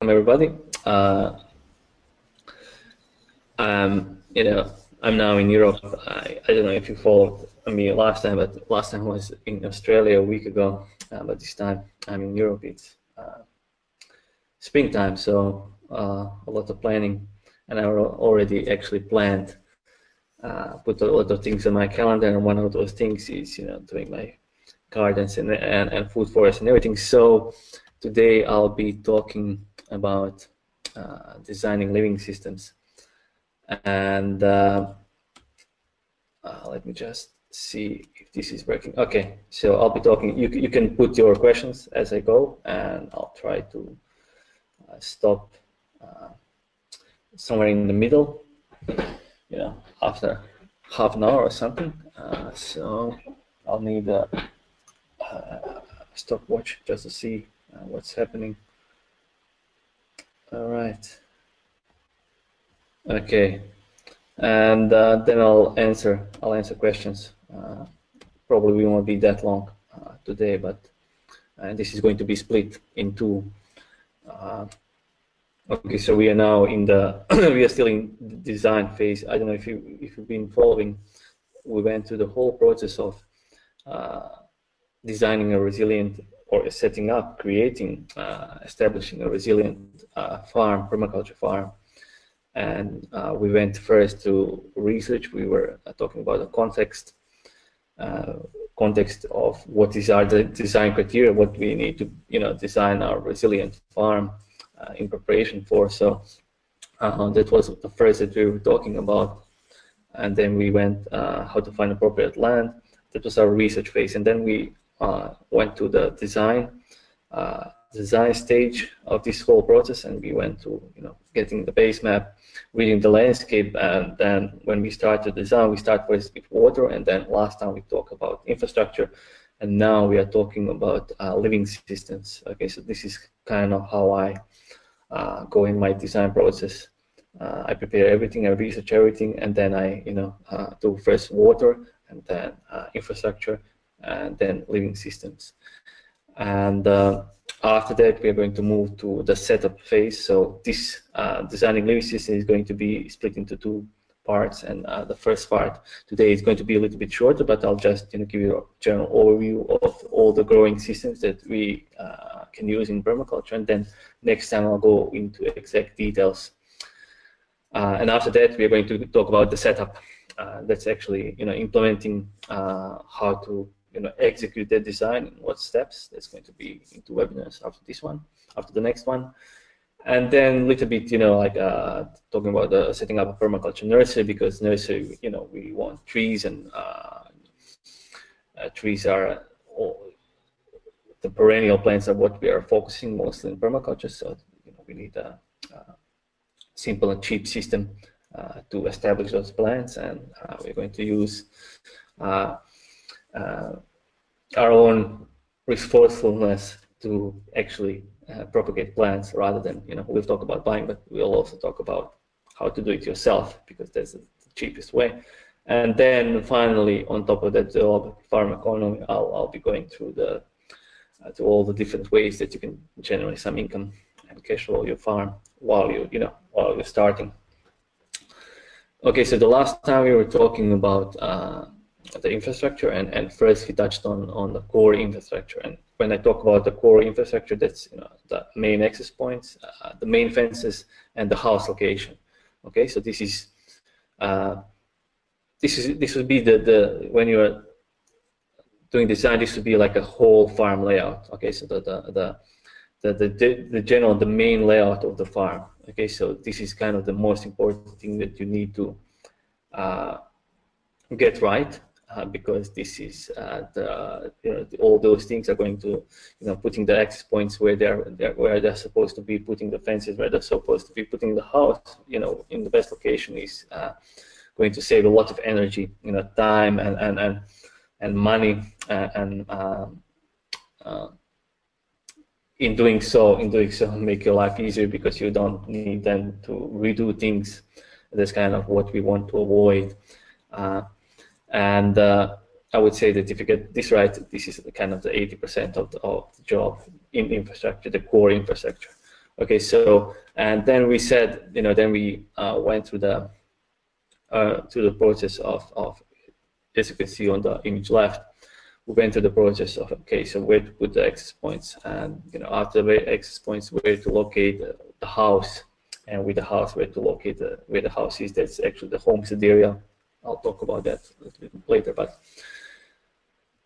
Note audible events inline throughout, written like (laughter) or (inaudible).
Welcome everybody. Uh, um, you know, I'm now in Europe. I, I don't know if you followed me last time, but last time I was in Australia a week ago. Uh, but this time I'm in Europe. It's uh, springtime, so uh, a lot of planning, and I already actually planned, uh, put a lot of things on my calendar, and one of those things is you know doing my gardens and and, and food forest and everything. So today I'll be talking about uh, designing living systems. And uh, uh, let me just see if this is working. Okay, so I'll be talking. You, you can put your questions as I go, and I'll try to uh, stop uh, somewhere in the middle, you know, after half an hour or something. Uh, so I'll need a, a stopwatch just to see what's happening. All right. Okay, and uh, then I'll answer. I'll answer questions. Uh, probably we won't be that long uh, today, but uh, this is going to be split into. Uh, okay, so we are now in the. (clears throat) we are still in the design phase. I don't know if you if you've been following. We went through the whole process of uh, designing a resilient or setting up, creating, uh, establishing a resilient uh, farm, permaculture farm. And uh, we went first to research. We were uh, talking about the context, uh, context of what is our design criteria, what we need to, you know, design our resilient farm uh, in preparation for. So that was the first that we were talking about. And then we went how to find appropriate land. That was our research phase. And then we went to the design uh, design stage of this whole process, and we went to you know getting the base map, reading the landscape, and then when we start to design, we start first with water, and then last time we talked about infrastructure, and now we are talking about uh, living systems. Okay, so this is kind of how I uh, go in my design process. Uh, I prepare everything, I research everything, and then I, you know, uh, do first water, and then uh, infrastructure, and then living systems. And uh, after that, we are going to move to the setup phase. So this uh, designing living system is going to be split into two parts. And uh, the first part today is going to be a little bit shorter, but I'll just you know, give you a general overview of all the growing systems that we uh, can use in permaculture. And then next time I'll go into exact details. Uh, and after that, we are going to talk about the setup. Uh, that's actually you know implementing how to you know execute that design in what steps. That's going to be into webinars after this one, after the next one. And then a little bit, you know, like uh, talking about uh, setting up a permaculture nursery because nursery, you know, we want trees and uh, uh trees are all, the perennial plants are what we are focusing mostly in permaculture. So you know, we need a, a simple and cheap system uh, to establish those plants, and uh, we're going to use uh, our own resourcefulness to actually uh, propagate plants rather than, you know, we'll talk about buying, but we'll also talk about how to do it yourself because that's the cheapest way. And then finally, on top of that, the farm economy, I'll, I'll be going through the uh, to all the different ways that you can generate some income and cash flow your farm while you you know while you're starting. Okay, so the last time we were talking about uh, the infrastructure and, and first we touched on, on the core infrastructure. And when I talk about the core infrastructure that's you know the main access points uh, the main fences and the house location. Okay so this is uh, this is this would be the the when you're doing design this would be like a whole farm layout. Okay so the the the the, the, the general the main layout of the farm. Okay so this is kind of the most important thing that you need to uh, get right uh, because this is uh, the you know all those things are going to you know putting the access points where they're, they're, where they're supposed to be putting the fences where they're supposed to be putting the house you know in the best location is uh, going to save a lot of energy you know time and and and, and money uh, and um, uh, in doing so in doing so (laughs) make your life easier because you don't need then to redo things. That's kind of what we want to avoid and uh, I would say that if you get this right, this is kind of the 80% of the, of the job in infrastructure, the core infrastructure. Okay, so and then we said, you know, then we uh, went through the uh, through the process of, of, as you can see on the image left, we went through the process of okay, so where to put the access points, and you know, after the access points, where to locate the, house, and with the house, where to locate the, where the house is. That's actually the homestead area I'll talk about that a little bit later. But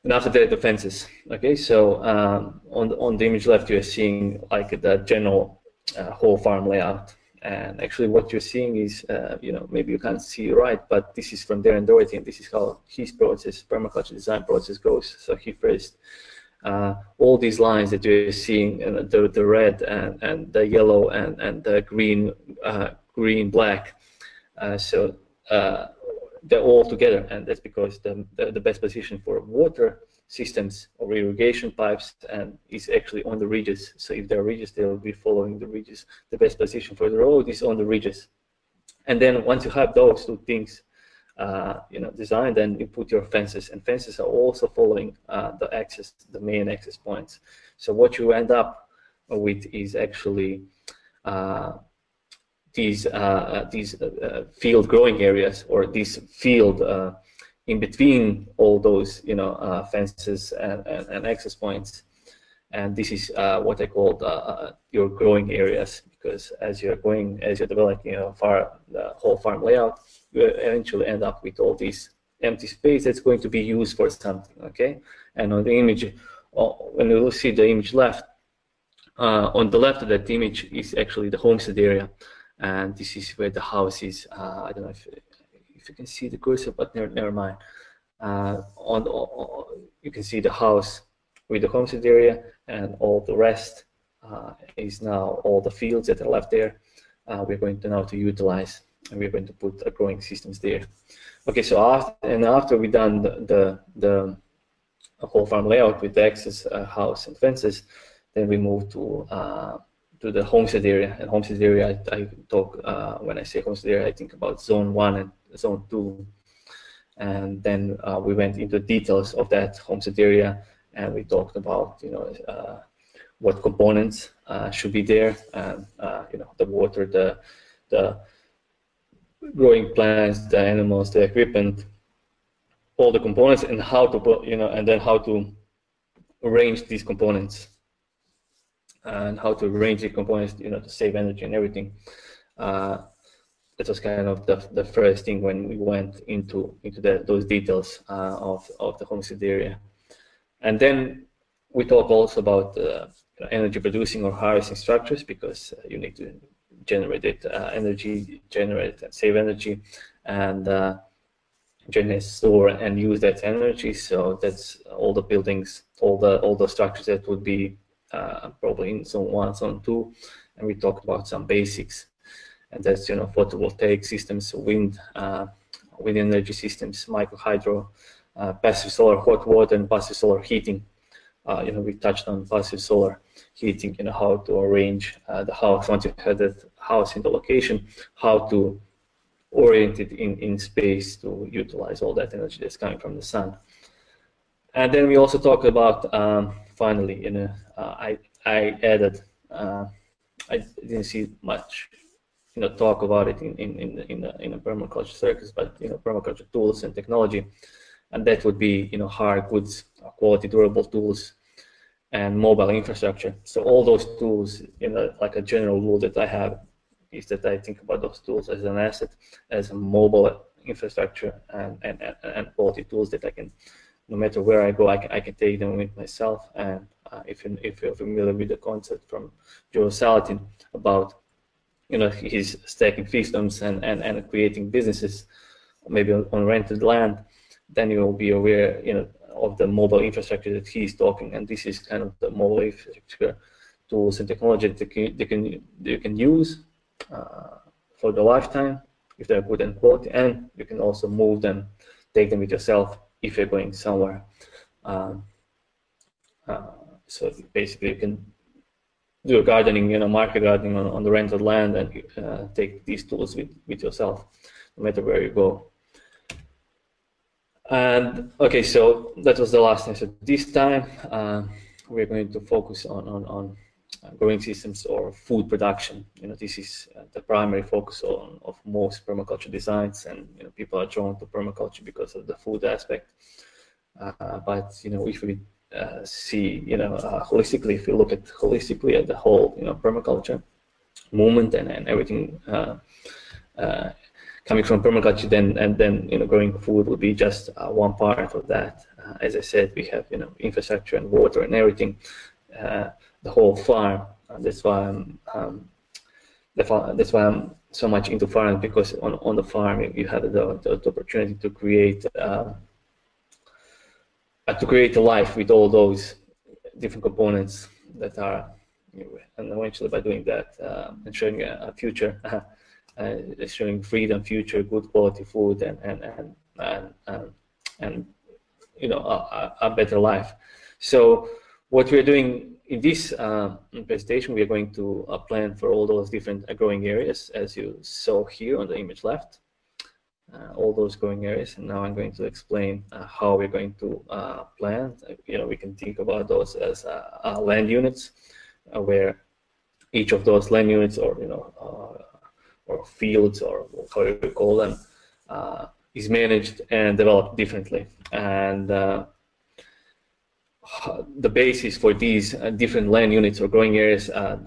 and after that, the fences. Okay, so um, on the, on the image left, you're seeing like the general uh, whole farm layout. And actually, what you're seeing is, uh, you know, maybe you can't see right, but this is from Darren Doherty, and this is how his process, permaculture design process goes. So he first, uh, all these lines that you're seeing, uh, the the red and, and the yellow and and the green, uh, green black. Uh, so they're all together, and that's because the, the, the, best position for water systems or irrigation pipes and is actually on the ridges. So if there are ridges, they will be following the ridges. The best position for the road is on the ridges. And then once you have those two things, uh, you know, designed, then you put your fences, and fences are also following uh, the access, the main access points. So what you end up with is actually uh, these uh, uh, these uh, field growing areas or these field in between all those you know fences and, and, and, access points and this is uh, what I call uh, your growing areas because as you're going, as you're developing a far, the whole farm layout, you eventually end up with all these empty space that's going to be used for something, okay? And on the image, when you will see the image left, uh, on the left of that image is actually the homestead area and this is where the house is. Uh, I don't know if, if you can see the cursor, but never, never mind. Uh, on, on, you can see the house with the homestead area, and all the rest uh, is now all the fields that are left there. Uh, we're going to now to utilize, and we're going to put a growing systems there. Okay, so after and after we done the the, the whole farm layout with the access uh, house and fences, then we move to uh, to the homestead area. And homestead area, I, I talk uh, when I say homestead area, I think about zone one and zone two. And then uh, we went into details of that homestead area, and we talked about you know uh, what components uh, should be there, and uh, you know the water, the the growing plants, the animals, the equipment, all the components, and how to you know, and then how to arrange these components and how to arrange the components, you know, to save energy and everything. Uh, that was kind of the, the first thing when we went into into the, those details uh, of of the homestead area, and then we talk also about uh, energy producing or harvesting structures because uh, you need to generate it, uh, energy, generate and save energy, and uh, generate, store, and use that energy. So that's all the buildings, all the all the structures that would be uh, probably in zone one, zone two, and we talked about some basics, and that's you know photovoltaic systems, wind, uh, wind energy systems, micro hydro, uh, passive solar hot water, and passive solar heating. Uh, you know, we touched on passive solar heating, you know, how to arrange uh, the house once you have that house in the location, how to orient it in, in space to utilize all that energy that's coming from the sun. And then we also talked about um, finally, you know, I I added. Uh, I didn't see much, you know, talk about it in in in in the, in the permaculture circus, but you know, permaculture tools and technology, and that would be you know hard goods, quality, durable tools, and mobile infrastructure. So all those tools, you know, like a general rule that I have is that I think about those tools as an asset, as a mobile infrastructure and, and, and quality tools that I can no matter where I go, I can, I can take them with myself. And uh, if, you, if you're familiar with the concept from Joel Salatin about you know his stacking fiefdoms and, and, and creating businesses, maybe on, rented land, then you will be aware, you know, of the mobile infrastructure that he's talking, and this is kind of the mobile infrastructure tools and technology that they can, you can use uh, for the lifetime if they're good and quality, and you can also move them, take them with yourself if you're going somewhere. Um, uh, so basically, you can do a gardening, you know, market gardening on, on the rented land and uh, take these tools with, with yourself, no matter where you go. And okay, so that was the last answer. This time, uh, we're going to focus on, on, on uh, growing systems or food production. You know, this is uh, the primary focus on, of most permaculture designs, and you know, people are drawn to permaculture because of the food aspect. Uh, but you know, if we uh, see, you know, uh, holistically, if you look at holistically at the whole, you know, permaculture movement and, and everything uh, coming from permaculture, then and then you know, growing food would be just one part of that. as I said, we have you know infrastructure and water and everything, the whole farm. that's why I'm um, that's why I'm so much into farming because on, on the farm you have the, the, the opportunity to create uh, to create a life with all those different components that are, and eventually by doing that, uh, ensuring a, a future, (laughs) uh, ensuring freedom, future, good quality food, and and and and, and, and you know a, a, better life. So what we're doing in this uh, presentation, we are going to uh, plan for all those different growing areas, as you saw here on the image left uh, all those growing areas. And now I'm going to explain uh, how we're going to uh, plan. You know, we can think about those as uh, uh, land units, uh, where each of those land units, or you know, or fields, or however you call them, is managed and developed differently. And the basis for these uh, different land units or growing areas uh,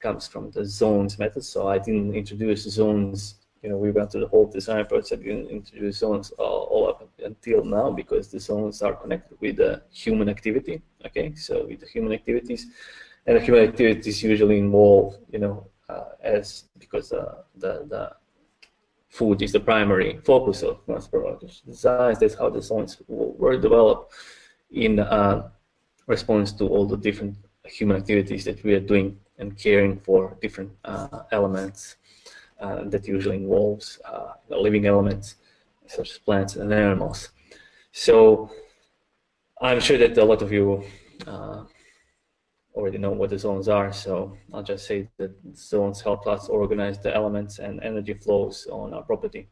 comes from the zones method. So I didn't introduce zones you know, we went through the whole design process and introduced zones all, all, up until now because the zones are connected with the human activity. Okay, so with the human activities, and the human activities usually involve, you know, uh, as because uh, the the food is the primary focus of most project designs. That's how the zones were developed in uh, response to all the different human activities that we are doing and caring for different uh, elements uh, that usually involves uh, living elements such as plants and animals. So I'm sure that a lot of you uh, already know what the zones are, so I'll just say that zones help us organize the elements and energy flows on our property,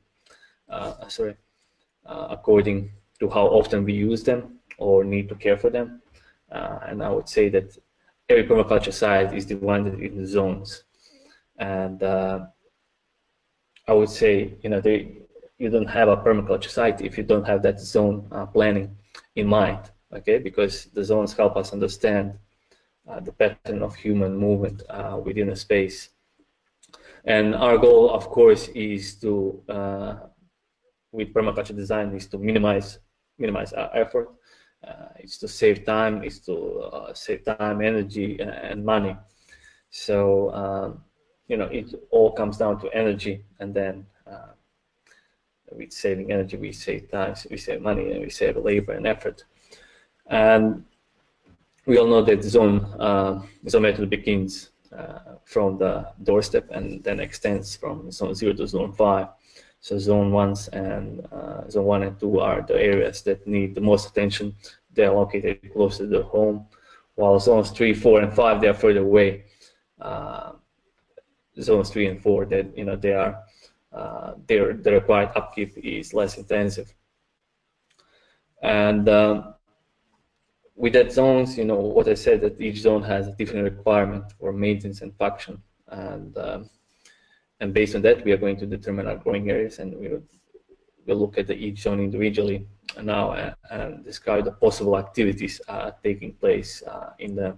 uh, sorry, uh, according to how often we use them or need to care for them. Uh, and I would say that every permaculture site is divided into zones. And I would say, you know, they, you don't have a permaculture site if you don't have that zone uh, planning in mind, okay? Because the zones help us understand uh, the pattern of human movement uh, within a space. And our goal, of course, is to, uh, with permaculture design, is to minimize minimize our effort. Uh, it's to save time. It's to uh, save time, energy, and money. So um, you know, it all comes down to energy, and then uh, with saving energy, we save time, we save money, and we save labor and effort. And we all know that zone uh, zone method begins uh, from the doorstep and then extends from zone zero to zone five. So zone ones and uh, zone one and two are the areas that need the most attention. They are located close to the home, while zones three, four, and five they are further away. Uh, zones three and four that you know they are uh, their the required upkeep is less intensive. And um, with that zones, you know what I said that each zone has a different requirement for maintenance and function, and um, and based on that we are going to determine our growing areas, and we will we'll look at the each zone individually now and, and describe the possible activities uh, taking place uh, in the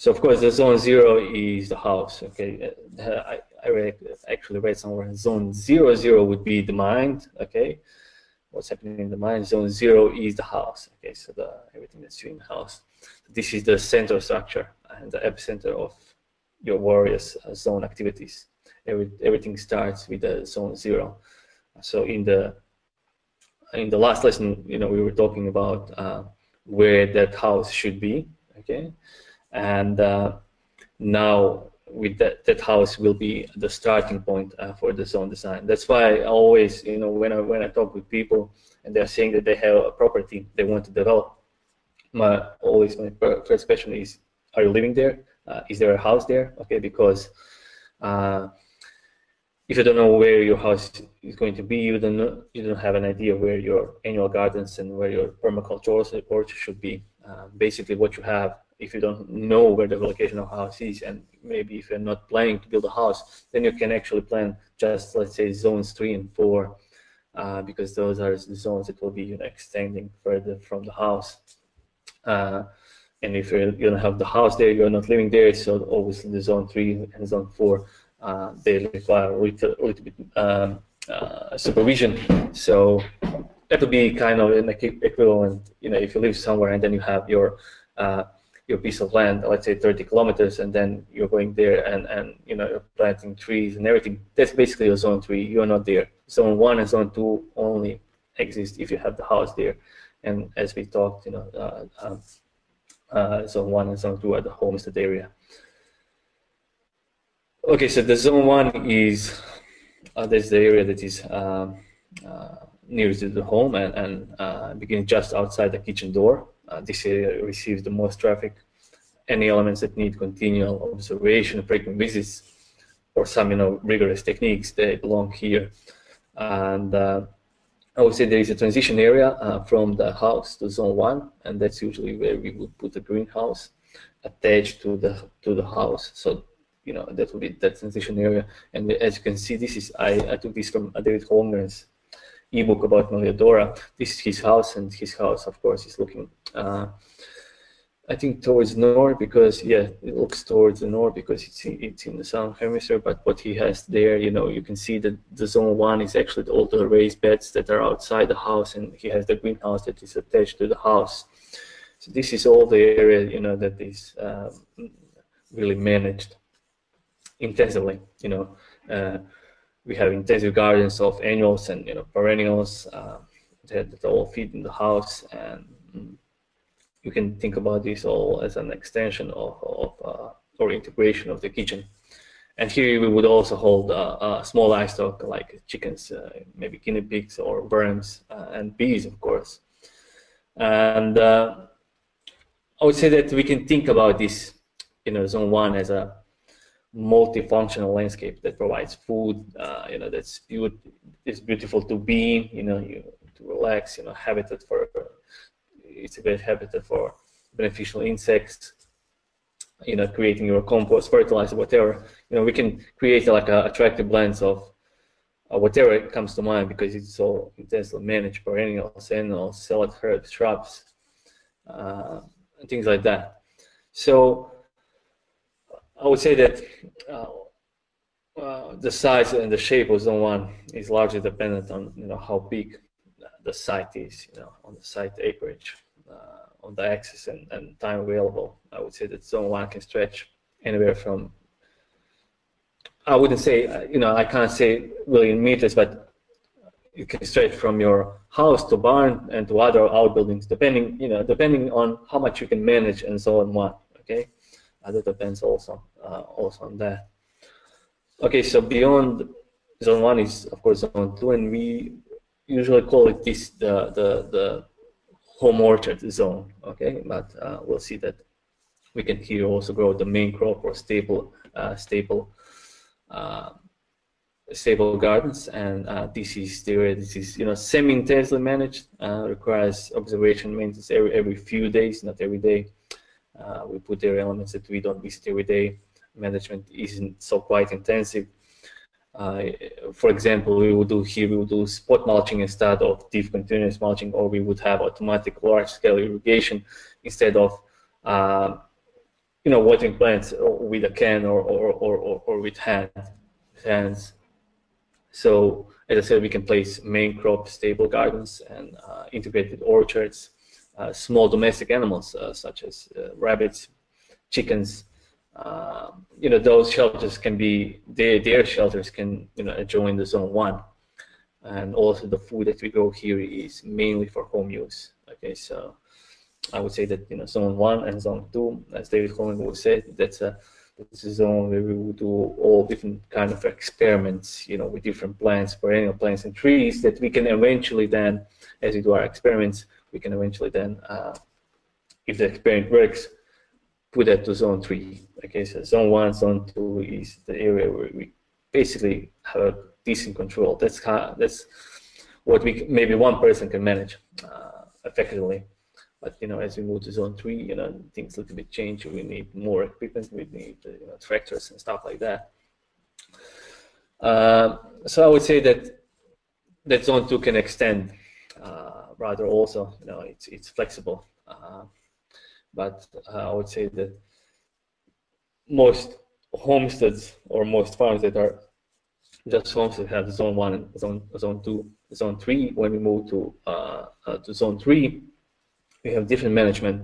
so of course, the zone zero is the house. Okay, I, I read, actually read somewhere zone zero zero would be the mind. Okay, what's happening in the mind? Zone zero is the house. Okay, so the everything that's in the house. This is the center structure and the epicenter of your various uh, zone activities. Every, everything starts with the zone zero. So in the in the last lesson, you know, we were talking about uh, where that house should be, okay, and uh, now with that, that house will be the starting point uh, for the zone design. That's why I always, you know, when I when I talk with people and they're saying that they have a property they want to develop, my always my first question is, are you living there? Uh, is there a house there? Okay, because uh, if you don't know where your house is going to be, you don't you don't have an idea where your annual gardens and where your permaculture orchard should be. Uh, basically, what you have if you don't know where the location of house is and maybe if you're not planning to build a house then you can actually plan just let's say zones three and four uh, because those are the zones that will be you know, extending further from the house. Uh, and if you're, you don't have the house there you're not living there so obviously the zone three and zone four uh, they require a little, a little bit um, uh, supervision. So that would be kind of an equivalent you know if you live somewhere and then you have your uh, your piece of land, let's say 30 kilometers, and then you're going there and, and you know you're planting trees and everything. That's basically a zone three. You're not there. Zone one and zone two only exist if you have the house there. And as we talked, you know, uh, uh, uh, zone one and zone two are the homestead area. Okay, so the zone one is uh, that's the area that is um, uh, nearest to the home and, and uh, beginning just outside the kitchen door uh, this area receives the most traffic. Any elements that need continual observation, frequent visits, or some you know rigorous techniques, they belong here. And uh, I would say there is a transition area uh, from the house to zone one, and that's usually where we would put the greenhouse attached to the to the house. So you know that would be that transition area. And as you can see, this is I, I took this from David Holmgren's ebook about Melliodora. This is his house, and his house, of course, is looking, uh, I think, towards the north because, yeah, it looks towards the north because it's in, it's in the southern hemisphere. But what he has there, you know, you can see that the zone one is actually all the raised beds that are outside the house, and he has the greenhouse that is attached to the house. So this is all the area, you know, that is um, really managed intensively, you know. Uh, we have intensive gardens of annuals and you know perennials uh, that, that, all feed in the house. And you can think about this all as an extension of, of uh, or integration of the kitchen. And here we would also hold small livestock like chickens uh, maybe guinea pigs or worms uh, and bees of course. And uh, I would say that we can think about this you know zone one as a multifunctional landscape that provides food, uh, you know, that's be- it's beautiful to be in, you know, you to relax, you know, habitat for, it's a great habitat for beneficial insects, you know, creating your compost, fertilizer, whatever. You know, we can create like a attractive blends of uh, whatever comes to mind because it's all intensely managed perennials, annuals, salad herbs, shrubs, uh, things like that. So I would say that uh, uh, the size and the shape of zone one is largely dependent on you know how big the site is, you know, on the site acreage, uh, on the access and, and time available. I would say that zone one can stretch anywhere from I wouldn't say you know I can't say really in meters, but it can stretch from your house to barn and to other outbuildings, depending you know depending on how much you can manage and so on. One okay that depends also uh, also on that. Okay, so beyond zone one is of course zone two, and we usually call it this the the the home orchard zone. Okay, but uh, we'll see that we can here also grow the main crop or staple uh, staple uh, stable gardens and uh, this is this is you know semi-intensely managed uh, requires observation maintenance every every few days not every day uh, we put there elements that we don't visit every day. Management isn't so quite intensive. Uh, for example, we would do here, we would do spot mulching instead of deep continuous mulching, or we would have automatic large-scale irrigation instead of, uh, you know, watering plants with a can or, or, or, or, or with hand, hands. So, as I said, we can place main crop stable gardens and uh, integrated orchards small domestic animals uh, such as uh, rabbits, chickens. you know, those shelters can be their, their shelters can you know join the zone one. and also the food that we grow here is mainly for home use. Okay, so I would say that you know zone one and zone two, as David Holmgren would say, that's a this is zone where we will do all different kind of experiments, you know, with different plants, perennial plants and trees that we can eventually then, as we do our experiments, we can eventually then, uh, if the experiment works, put that to zone three. Okay, so zone one, zone two is the area where we basically have a decent control. That's how, that's what we maybe one person can manage uh, effectively. But you know, as we move to zone three, you know, things a little bit change. We need more equipment. We need you know, tractors and stuff like that. Uh, so I would say that that zone two can extend uh, rather also. You know, it's it's flexible. Uh, but uh, I would say that most homesteads or most farms that are just homestead have zone one, zone zone two, zone three. When we move to uh, uh, to zone three, we have different management,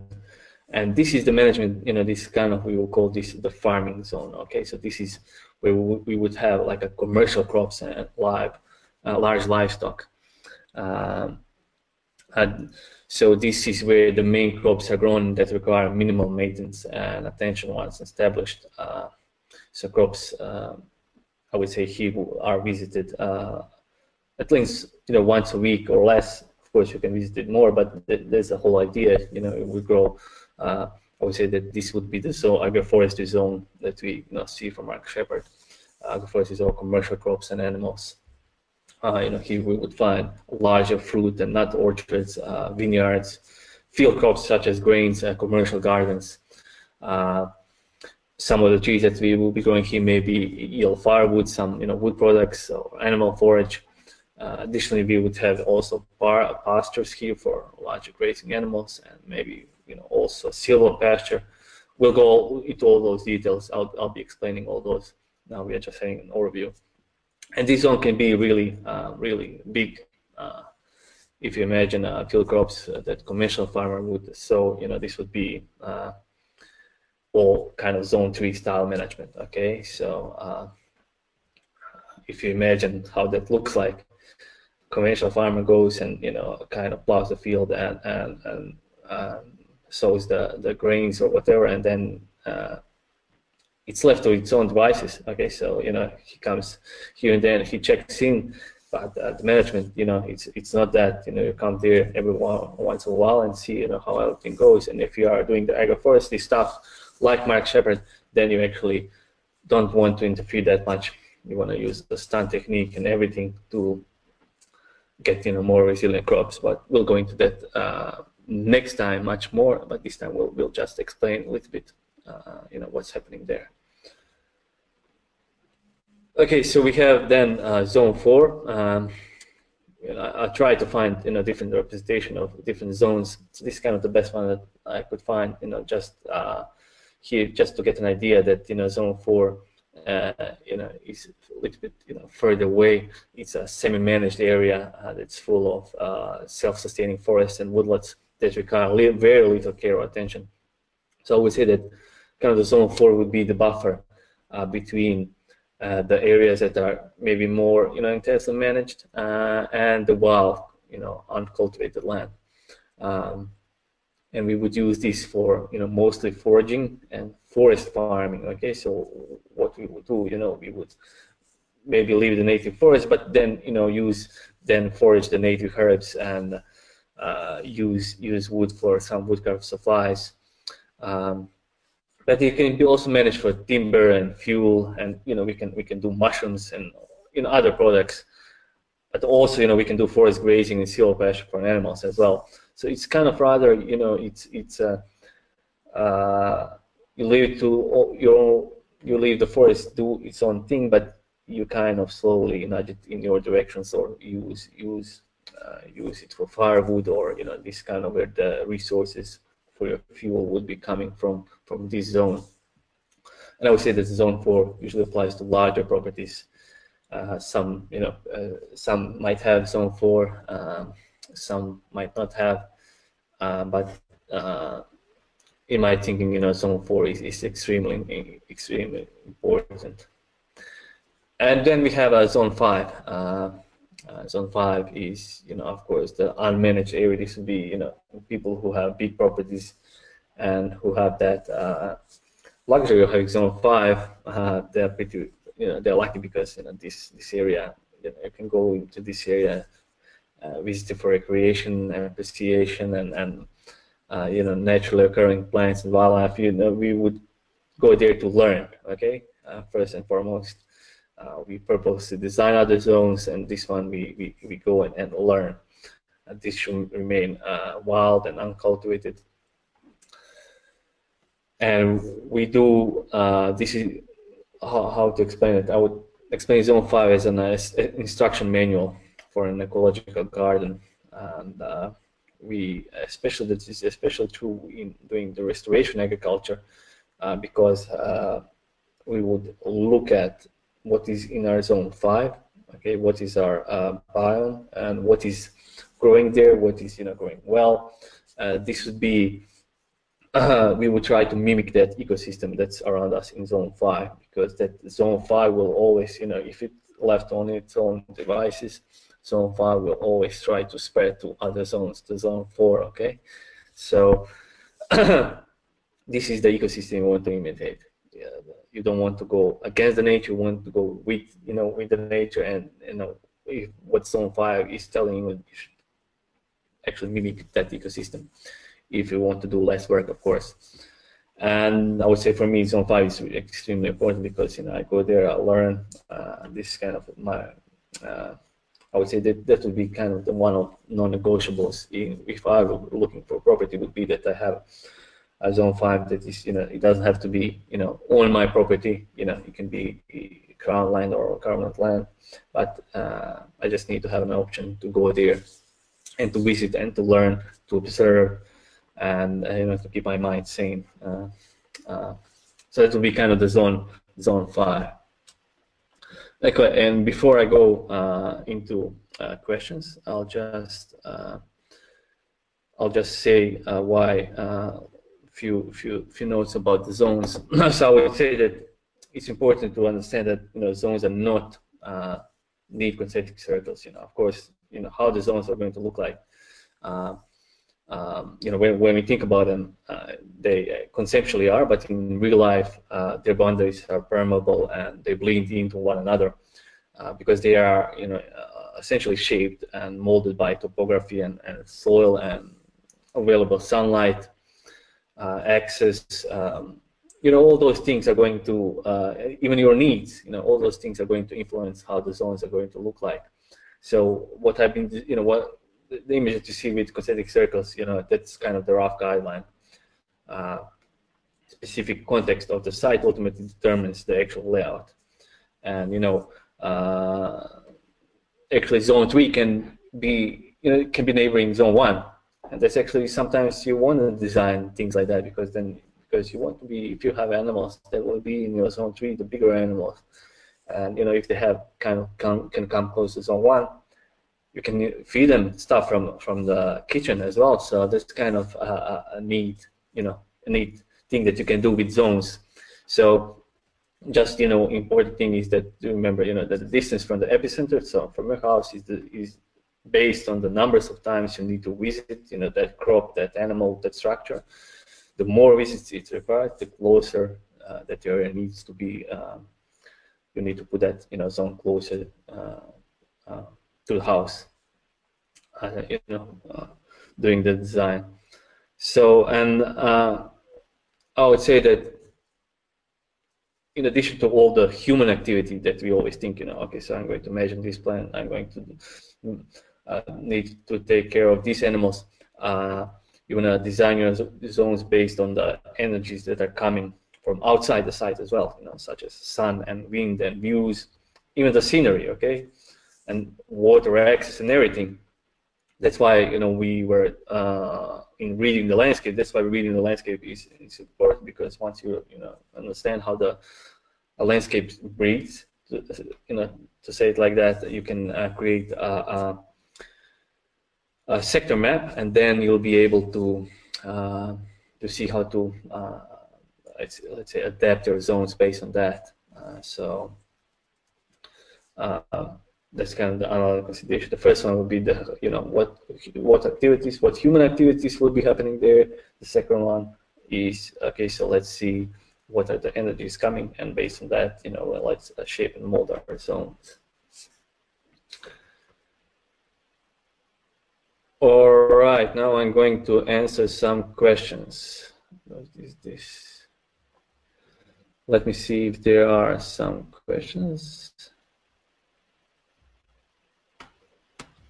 and this is the management. You know, this kind of we will call this the farming zone. Okay, so this is where we would have like a commercial crops and live, uh, large livestock. Um, so this is where the main crops are grown that require minimal maintenance and attention once established. Uh, so crops, uh, I would say here are visited uh, at least you know once a week or less. Of course, you can visit it more, but th there's a whole idea. You know, we grow. Uh, I would say that this would be the zone, agroforestry zone that we you know, see from Mark Shepard. Agroforestry is all commercial crops and animals uh, you know, here we would find larger fruit and nut orchards, uh, vineyards, field crops such as grains, and commercial gardens. Uh, some of the trees that we will be growing here may be yield firewood, some you know wood products or animal forage. Uh, additionally, we would have also bar, pastures here for larger grazing animals, and maybe you know also silvopasture. We'll go into all those details. I'll, I'll be explaining all those. Now we are just having an overview and this one can be really, uh, really big. Uh, if you imagine uh, field crops uh, that conventional farmer would sow, you know, this would be uh, all kind of zone three style management. Okay, so uh, if you imagine how that looks like, conventional farmer goes and you know kind of plows the field and and, and um, sows the the grains or whatever, and then it's left to its own devices. Okay, so you know he comes here and then he checks in, but uh, the management, you know, it's it's not that you know you come there every once in a while and see you know how everything goes. And if you are doing the agroforestry stuff like Mark Shepard, then you actually don't want to interfere that much. You want to use the STUN technique and everything to get you know more resilient crops. But we'll go into that uh, next time much more. But this time we'll we'll just explain a little bit. Uh, you know what's happening there. Okay, so we have then uh, zone four. Um, I, I tried to find you know different representation of different zones. So this is kind of the best one that I could find. You know, just uh, here just to get an idea that you know zone four, uh, you know, is a little bit you know further away. It's a semi-managed area uh, that's full of uh, self-sustaining forests and woodlots that require very little care or attention. So I would say that kind of the zone four would be the buffer uh, between uh, the areas that are maybe more you know intensely managed uh, and the wild you know uncultivated land. Um, and we would use this for you know mostly foraging and forest farming okay? So what we would do you know we would maybe leave the native forest but then you know use then forage the native herbs and uh, use use wood for some woodcraft supplies. Um, but it can be also managed for timber and fuel, and you know we can we can do mushrooms and you know other products. But also you know we can do forest grazing and silvopasture for animals as well. So it's kind of rather you know it's it's uh, uh, you leave to your you leave the forest do its own thing, but you kind of slowly nudge it in your directions or use use uh, use it for firewood or you know this kind of the resources for your fuel would be coming from, from this zone. And I would say that zone four usually applies to larger properties. Uh, some, you know, uh, some might have zone four, um, some might not have, uh, but uh, in my thinking, you know, zone four is, is extremely, extremely important. And then we have a zone five. Uh, zone five is, you know, of course, the unmanaged area. This would be, you know, people who have big properties and who have that uh, luxury of having zone five. Uh, they're pretty, you know, they're lucky because you know this this area, you, know, you can go into this area, uh, visit it for recreation and appreciation and and uh, you know naturally occurring plants and wildlife. You know, we would go there to learn. Okay, uh, first and foremost. Uh, we to design other zones, and this one we, we, we go and, and learn. And this should remain uh, wild and uncultivated. And we do, uh, this is how, how to explain it. I would explain Zone 5 as an uh, instruction manual for an ecological garden. And uh, we, especially, this is especially true in doing the restoration agriculture, uh, because we would look at what is in our zone 5, okay, what is our uh, biome, and what is growing there, what is you know growing well. Uh, this would be, uh, we would try to mimic that ecosystem that's around us in zone 5, because that zone 5 will always, you know, if it left on its own devices, zone 5 will always try to spread to other zones, to zone 4, okay? So (coughs) this is the ecosystem we want to imitate. You don't want to go against the nature you want to go with you know with the nature and you know if what zone 5 is telling you you should actually mimic that ecosystem if you want to do less work of course. And i would say for me zone 5 is extremely important because you know i go there i learn uh, this kind of my uh, i would say that that would be kind of the one of non-negotiables. If i were looking for property would be that i have a zone five that is, you know, it doesn't have to be, you know, on my property. You know, it can be crown land or government land, but uh, I just need to have an option to go there and to visit and to learn, to observe, and uh, you know, to keep my mind sane. Uh, uh so that will be kind of the zone zone five. Okay, and before I go uh, into uh, questions, I'll just I'll just say why few few few notes about the zones. (clears throat) so I would say that it's important to understand that you know zones are not uh, neat concentric circles. You know, of course, you know how the zones are going to look like. Uh, um, you know, when, when we think about them, uh, they uh, conceptually are, but in real life, uh, their boundaries are permeable and they blend into one another uh, because they are, you know, essentially shaped and molded by topography and, and soil and available sunlight access, um, you know, all those things are going to, uh, even your needs, you know, all those things are going to influence how the zones are going to look like. So what I've been, you know, what the image that you see with concentric circles, you know, that's kind of the rough guideline. Uh, specific context of the site ultimately determines the actual layout. And, you know, uh, actually zone three can be, you know, can be neighboring zone one and that's actually sometimes you want to design things like that because then because you want to be if you have animals that will be in your zone three the bigger animals. And you know if they have kind of come, can come close to zone one you can feed them stuff from from the kitchen as well. So that's kind of a, a neat you know a neat thing that you can do with zones. So just you know important thing is that remember you know that the distance from the epicenter so from your house is the is based on the numbers of times you need to visit, you know, that crop, that animal, that structure. The more visits it's required, the closer uh, that area needs to be. Um, you need to put that, you know, zone closer uh, uh, to the house. Uh, you know, uh, doing the design. So, and I would say that in addition to all the human activity that we always think, you know, okay, so I'm going to measure this plant, I'm going to need to take care of these animals. Uh, you want to design your zones based on the energies that are coming from outside the site as well, you know, such as sun and wind and views, even the scenery, okay, and water access and everything. That's why you know we were uh, in reading the landscape. That's why reading the landscape is, is important because once you you know understand how the landscape breathes, you know, to say it like that, you can uh, create a, a, a sector map, and then you'll be able to uh, to see how to uh, let's, let's say adapt your zones based on that. Uh, so that's kind of the another consideration. The first one would be the you know what what activities, what human activities will be happening there. The second one is okay. So let's see what are the energies coming, and based on that, you know, let's uh, shape and mold our zones. All right, now I'm going to answer some questions. What is this? Let me see if there are some questions.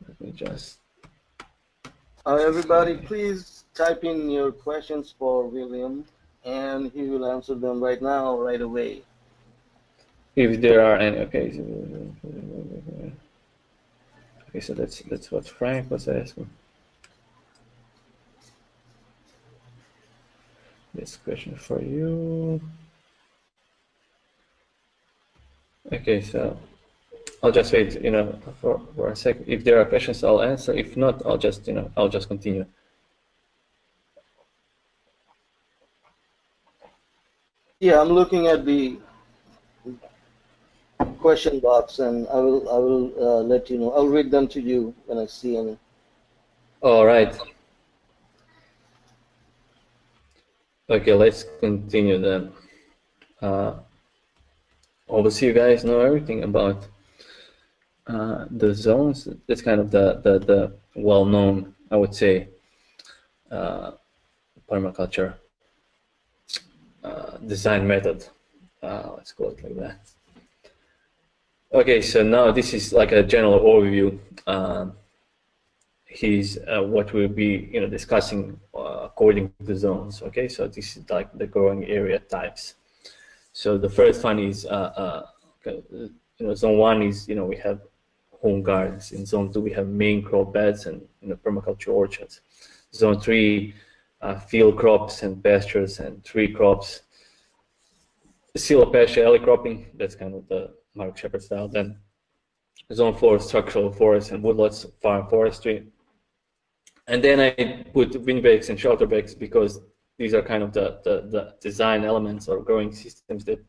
Let me just. Uh, everybody, please type in your questions for William, and he will answer them right now, right away. If there are any, okay. Okay, so that's that's what Frank was asking. This question for you. Okay, so I'll just wait, you know, for, for a second. If there are questions, I'll answer. If not, I'll just, you know, I'll just continue. Yeah, I'm looking at the question box, and I will I will uh, let you know. I'll read them to you when I see any. All right. Okay, let's continue then. Uh, obviously, you guys know everything about uh, the zones. It's kind of the the, the well-known, I would say, uh, permaculture uh, design method. Uh, let's call it like that. Okay, so now this is like a general overview. Um, he's uh, what we'll be you know discussing uh, according to the zones. Okay, so this is like the growing area types. So the first one is uh, you know zone one is you know we have home gardens. In zone two we have main crop beds and you know permaculture orchards. Zone three uh, field crops and pastures and tree crops. Silvopasture pasture, alley cropping, that's kind of the Mark Shepard style. Then zone four, structural forests and woodlots, farm forestry. And then I put windbreaks and shelter breaks because these are kind of the, the, the design elements or growing systems that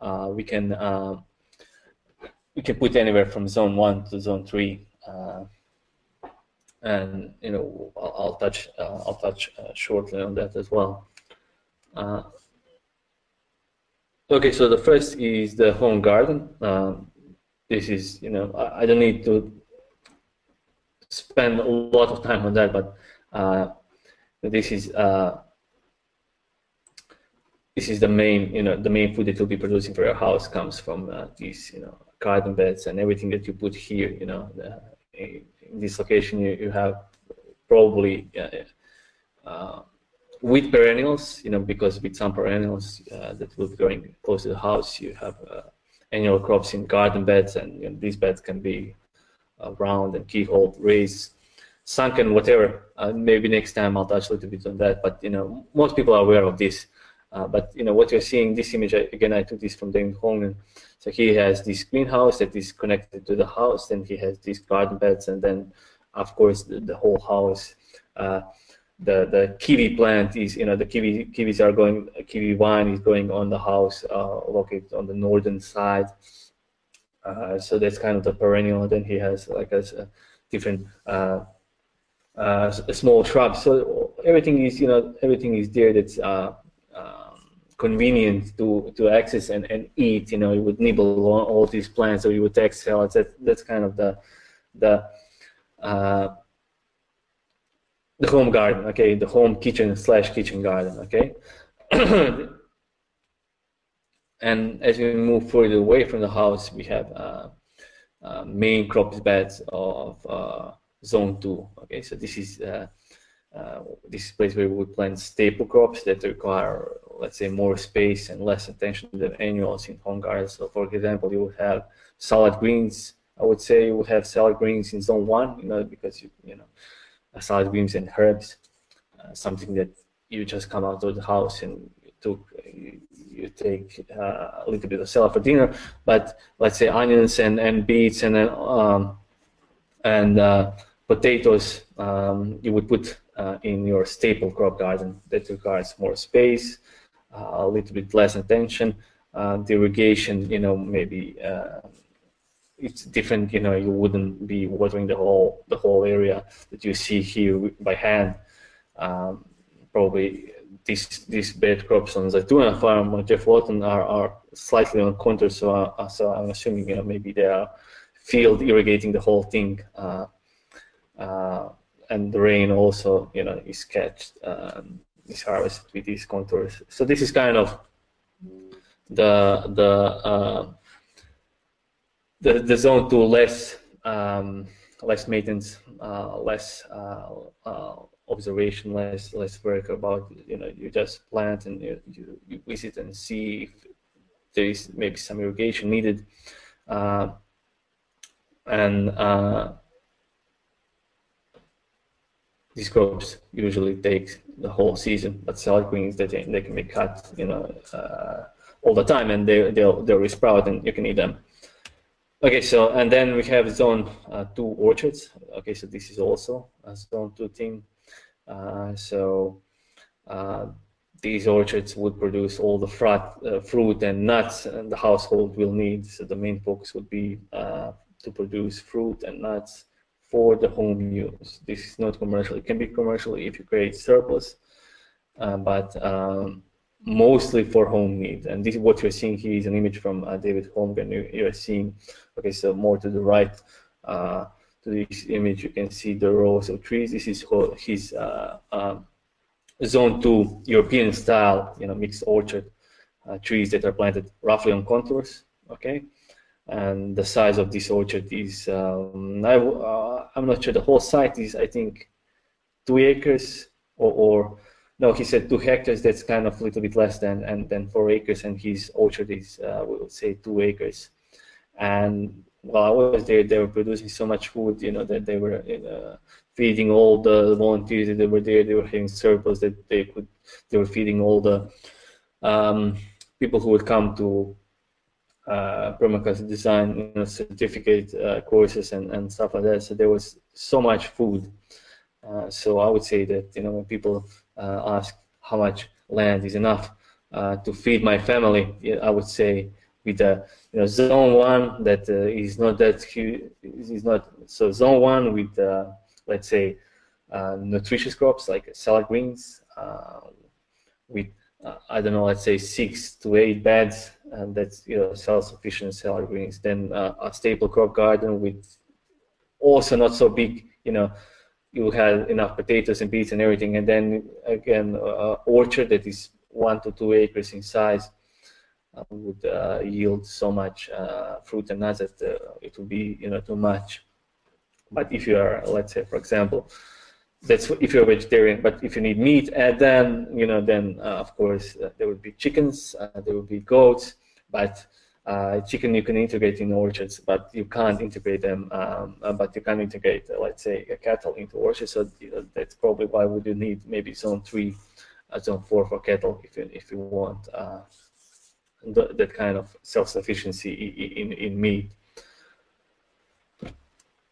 uh, we can uh, we can put anywhere from zone one to zone three. Uh, and you know I'll, I'll touch uh, I'll touch uh, shortly on that as well. Uh, okay, so the first is the home garden. Um, this is you know I, I, don't need to spend a lot of time on that, but uh, this is uh, this is the main you know the main food that you'll be producing for your house comes from uh, these you know garden beds and everything that you put here. You know the, in this location you, you have probably uh, with perennials, you know, because with some perennials uh, that will be growing close to the house, you have uh, annual crops in garden beds, and you know, these beds can be round and keyhole, raised, sunken, whatever. Uh, maybe next time I'll touch a little bit on that, but you know, most people are aware of this. but you know what you're seeing, this image again, I took this from David Holmgren. So he has this greenhouse that is connected to the house, and he has these garden beds, and then of course the, the whole house. Uh, the the kiwi plant is you know the kiwi kiwis are going kiwi vine is going on the house uh, located on the northern side. Uh, so that's kind of the perennial. Then he has like a, a different uh, uh, small shrubs. So everything is you know everything is there that's uh, convenient to to access and, and eat. You know, you would nibble on all these plants, or you would take salads. That, that's kind of the the uh, the home garden. Okay, the home kitchen slash kitchen garden. Okay. (clears throat) and as we move further away from the house, we have uh, uh, main crop beds of uh, zone two. Okay, so this is uh, uh, this is place where we would plant staple crops that require let's say, more space and less attention than annuals in home gardens. So, for example, you would have salad greens. I would say you would have salad greens in zone one, you know, because you, you know, salad greens and herbs, uh, something that you just come out of the house and took, you, take uh, a little bit of salad for dinner. But let's say onions and, and beets and um, and uh, potatoes, um, you would put uh, in your staple crop garden that requires more space, a little bit less attention. Uh, the irrigation, you know, maybe uh, it's different. You know, you wouldn't be watering the whole the whole area that you see here by hand. Um, probably these these bed crops on Zaytuna farm on Geoff Lawton are, are slightly on contour, so uh, so I'm assuming you know maybe they are field irrigating the whole thing, uh, uh, and the rain also you know is catched um, is harvested with these contours. So this is kind of the the uh, the, the zone to less um, less maintenance, uh, less uh, observation, less less work about you know you just plant and you, you, you visit and see if there is maybe some irrigation needed, uh, and uh, these crops usually take the whole season, but salad greens they, they can be cut you know uh, all the time and they they'll they'll resprout and you can eat them. Okay, so and then we have zone uh, two orchards. Okay, so this is also a zone two thing. Uh, so uh, these orchards would produce all the frat, uh, fruit and nuts and the household will need. So the main focus would be uh, to produce fruit and nuts for the home use. This is not commercial. It can be commercial if you create surplus, uh, but um, mostly for home needs. And this is what you're seeing here is an image from uh, David Holmgren. You, you're seeing, okay, so more to the right to this image, you can see the rows of trees. This is his uh, um, zone two European style, you know, mixed orchard uh, trees that are planted roughly on contours, okay? And the size of this orchard is, um, I, am uh, not sure, the whole site is, I think, two acres or, or no, he said two hectares. That's kind of a little bit less than and than four acres, and his orchard is uh, we would say two acres. And while I was there, they were producing so much food, you know, that they were uh, feeding all the volunteers that were there. They were having surplus that they could. They were feeding all the um, people who would come to uh, permaculture design you know, certificate uh, courses and, and stuff like that. So there was so much food. Uh, so I would say that you know when people uh, ask how much land is enough uh, to feed my family, I would say with a you know zone one that uh, is not that huge, is not so zone one with let's say nutritious crops like salad greens with uh, I don't know, let's say six to eight beds, and that's you know self-sufficient salad greens. Then uh, a staple crop garden with also not so big, you know, you have enough potatoes and beets and everything, and then again, uh, orchard that is one to two acres in size uh, would uh, yield so much uh, fruit and nuts that uh, it would be you know too much. But if you are, let's say, for example, that's if you're a vegetarian. But if you need meat, and then you know, then uh, of course there would be chickens, there would be goats, but uh, chicken you can integrate in orchards, but you can't integrate them. Um, uh, but you can integrate, uh, let's say, cattle into orchards. So you know, that's probably why would need maybe zone three, uh, zone four for cattle if you if you want uh, th that kind of self-sufficiency in, in meat.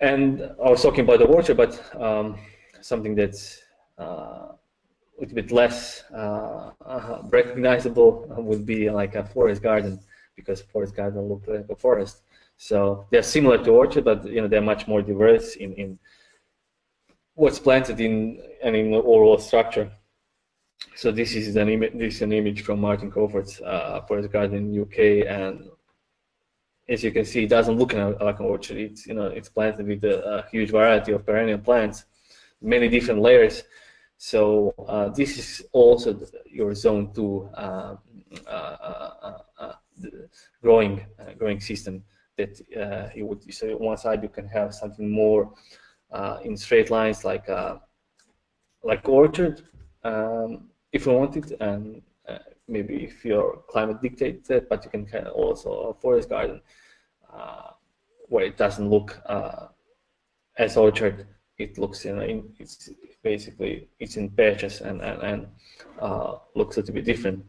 And I was talking about the orchard, but um, something that's uh, a little bit less recognizable would be like a forest garden because forest garden look like a forest. So they're similar to orchard, but you know they're much more diverse in, in what's planted in and in the overall structure. So this is an image. This is an image from Martin Crawford's uh, forest garden in UK, and as you can see, it doesn't look like an orchard. It's you know it's planted with a, a huge variety of perennial plants, many different layers. So uh, this is also your zone two uh, uh, uh, uh growing uh, growing system that uh, you would so one side you can have something more in straight lines like like orchard um, if you want it and uh, maybe if your climate dictates it but you can kind of also a forest garden uh, where it doesn't look uh, as orchard it looks you know in, it's basically it's in patches and and, and uh, looks a little bit different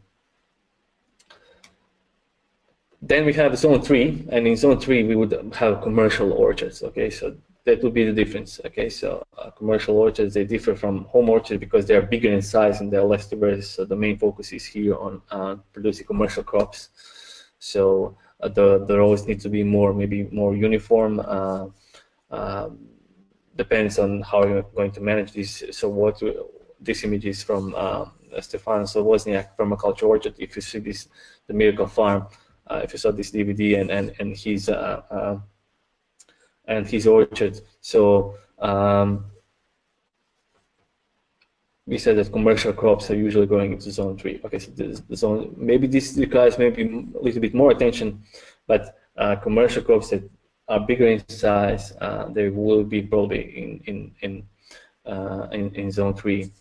then we have zone three, and in zone three we would have commercial orchards. Okay, so that would be the difference. Okay, so uh, commercial orchards they differ from home orchards because they are bigger in size and they're less diverse. So the main focus is here on uh, producing commercial crops. So the the rows need to be more maybe more uniform. Um, depends on how you're going to manage this. So what this image is from uh, Stefan Sobkowiak Permaculture Orchard. If you see this, the Miracle Farm, uh, if you saw this DVD and and and his uh, uh, and his orchard. So um, we said that commercial crops are usually going into zone three. Okay, so this, the zone maybe this requires maybe a little bit more attention, but uh, commercial crops that are bigger in size, uh, they will be probably in in in uh, in, in zone three.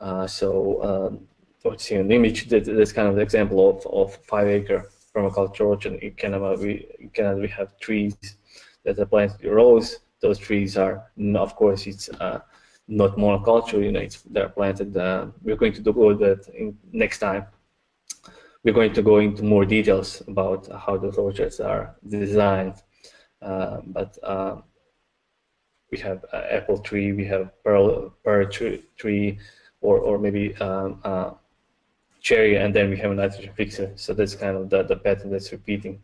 Uh, so um, what's here in the image, that, that's kind of the example of, of five acre permaculture orchard in Canada. We in Canada we have trees that planted in rows. Those trees are, of course, it's uh, not monoculture. You know, it's they're planted. Uh, we're going to do that in next time. We're going to go into more details about how those orchards are designed. Uh, but uh, we have apple tree, we have pearl, pear tree, or or maybe um, uh, cherry, and then we have a nitrogen fixer. So that's kind of the, the pattern that's repeating.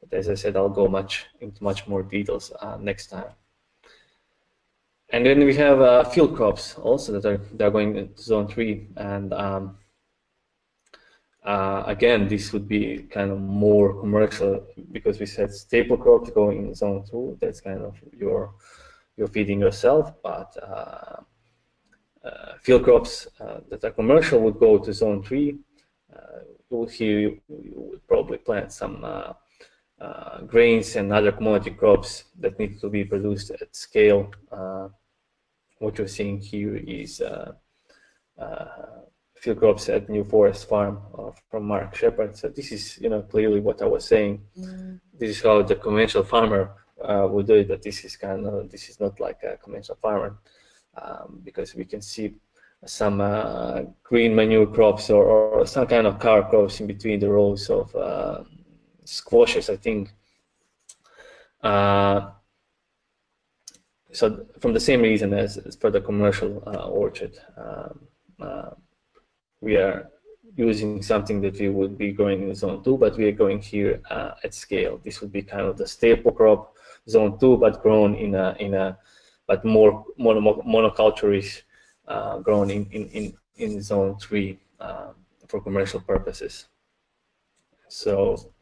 But as I said, I'll go much into much more details uh, next time. And then we have uh, field crops also that are they're going into zone three, and um, uh, again, this would be kind of more commercial because we said staple crops going in zone two. That's kind of your you're feeding yourself, but uh, uh, field crops uh, that are commercial would go to zone three. Uh, here you, you, would probably plant some grains and other commodity crops that need to be produced at scale. what you're seeing here is field crops at New Forest Farm uh, from Mark Shepard. So this is, you know, clearly what I was saying. Mm. This is how the conventional farmer uh, would do it, but this is kind of this is not like a conventional farmer um, because we can see some uh, green manure crops or, or, some kind of cover crops in between the rows of uh, squashes, I think. Uh, so from the same reason as, as for the commercial uh, orchard, um, uh, we are using something that we would be growing in zone two, but we are going here uh, at scale. This would be kind of the staple crop zone two, but grown in a in a but more mono, monoculturish uh, grown in, in, in, in zone three uh, for commercial purposes. So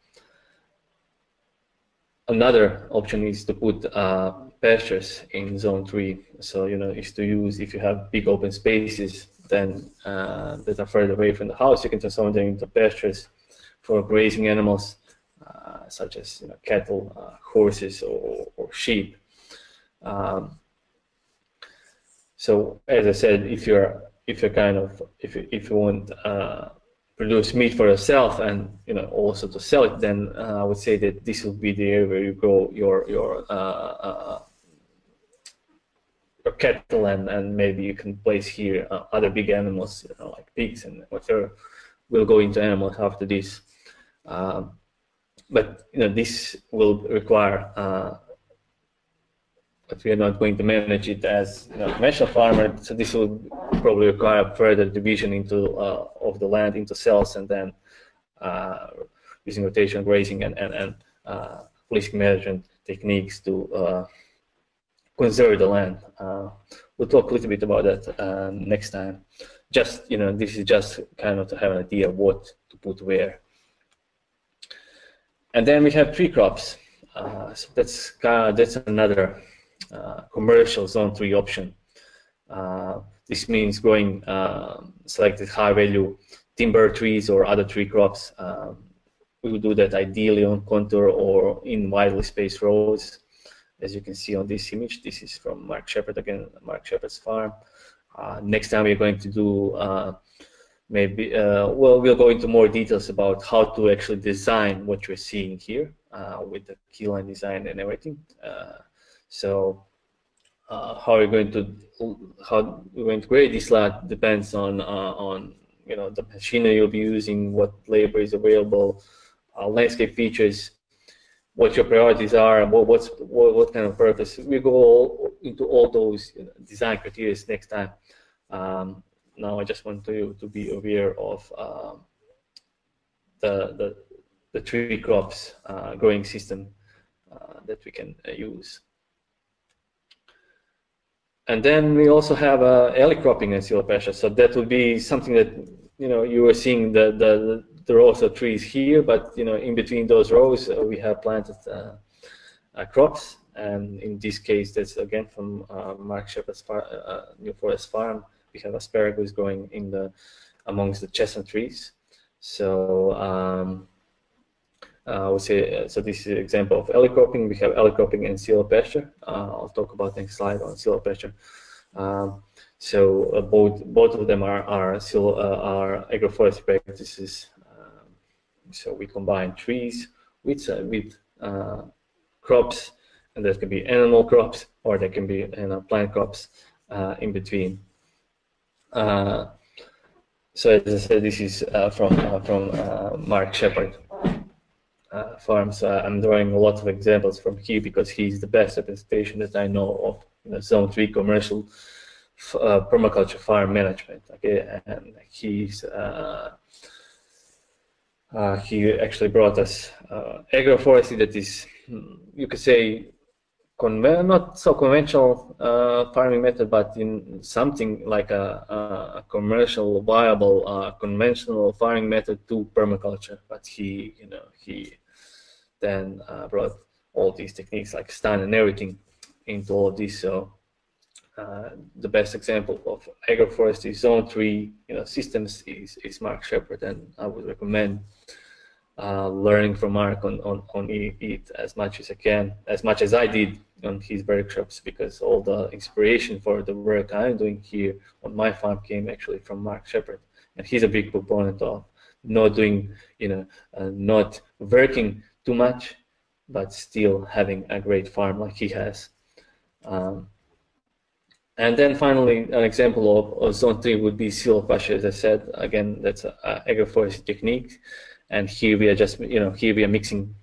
another option is to put uh, pastures in zone three. So you know, is to use if you have big open spaces then uh, that are further away from the house, you can transform them into pastures for grazing animals, uh, such as you know, cattle, uh, horses, or, or sheep. Um, so as I said, if you're if you're kind of if you, if you want uh, produce meat for yourself and you know also to sell it, then uh, I would say that this would be the area where you grow your your uh, uh your cattle and and maybe you can place here uh, other big animals you know, like pigs and whatever. We'll go into animals after this, um, but you know this will require uh, but we are not going to manage it as you know, conventional farmer. So this will probably require further division into uh, of the land into cells, and then uh, using rotation grazing and and, and uh, risk management techniques to uh, conserve the land. Uh, we'll talk a little bit about that uh, next time. Just you know, this is just kind of to have an idea what to put where. And then we have tree crops. so that's that's another commercial zone 3 option. Uh, this means growing uh, selected high value timber trees or other tree crops. we would do that ideally on contour or in widely spaced rows. As you can see on this image, this is from Mark Shepard, again, Mark Shepard's farm. Uh, next time we're going to do uh, maybe, uh, well, we'll go into more details about how to actually design what you're seeing here with the keyline design and everything. So uh, how we're going to how we're going to create this lot depends on uh, on you know the machinery you'll be using, what labor is available, uh, landscape features, what your priorities are, what what's what, what kind of purpose. We go all, into all those you know, design criteria next time. Um, now I just want you to be aware of um, the the the tree crops uh, growing system uh, that we can uh, use. And then we also have uh, alley cropping in silvopasture. So that would be something that you know you were seeing the the, the rows of trees here, but you know in between those rows uh, we have planted uh, uh crops. And in this case, that's again from uh, Mark Shepard's far, uh, New Forest Farm. We have asparagus growing in the amongst the chestnut trees. So um, uh, I would say, uh, so this is an example of alley cropping. We have alley cropping and silvopasture. Uh, I'll talk about next slide on silvopasture. Um, so uh, both both of them are are still uh, are agroforestry practices. Um, so we combine trees with uh, with crops, and that can be animal crops or there can be you know, plant crops in between. so as I said, this is from from Mark Shepard uh, farms. Uh, I'm drawing a lot of examples from here because he's the best representation that I know of you know, zone three commercial uh, permaculture farm management. Okay, and he's uh, uh, he actually brought us uh, agroforestry that is, you could say, not so conventional uh, farming method, but in something like a, a commercial, viable, uh, conventional farming method to permaculture. But he, you know, he then uh, brought all these techniques like STUN and everything into all of this. So uh, the best example of agroforestry zone three, you know, systems is, is Mark Shepard, and I would recommend uh, learning from Mark on, on, on it as much as I can, as much as I did on his workshops, because all the inspiration for the work I'm doing here on my farm came actually from Mark Shepard, and he's a big proponent of not doing, you know, uh, not working too much, but still having a great farm like he has. Um, and then finally, an example of, of zone three would be silvopasture, as I said. Again, that's an agroforestry technique. And here we are just, you know, here we are mixing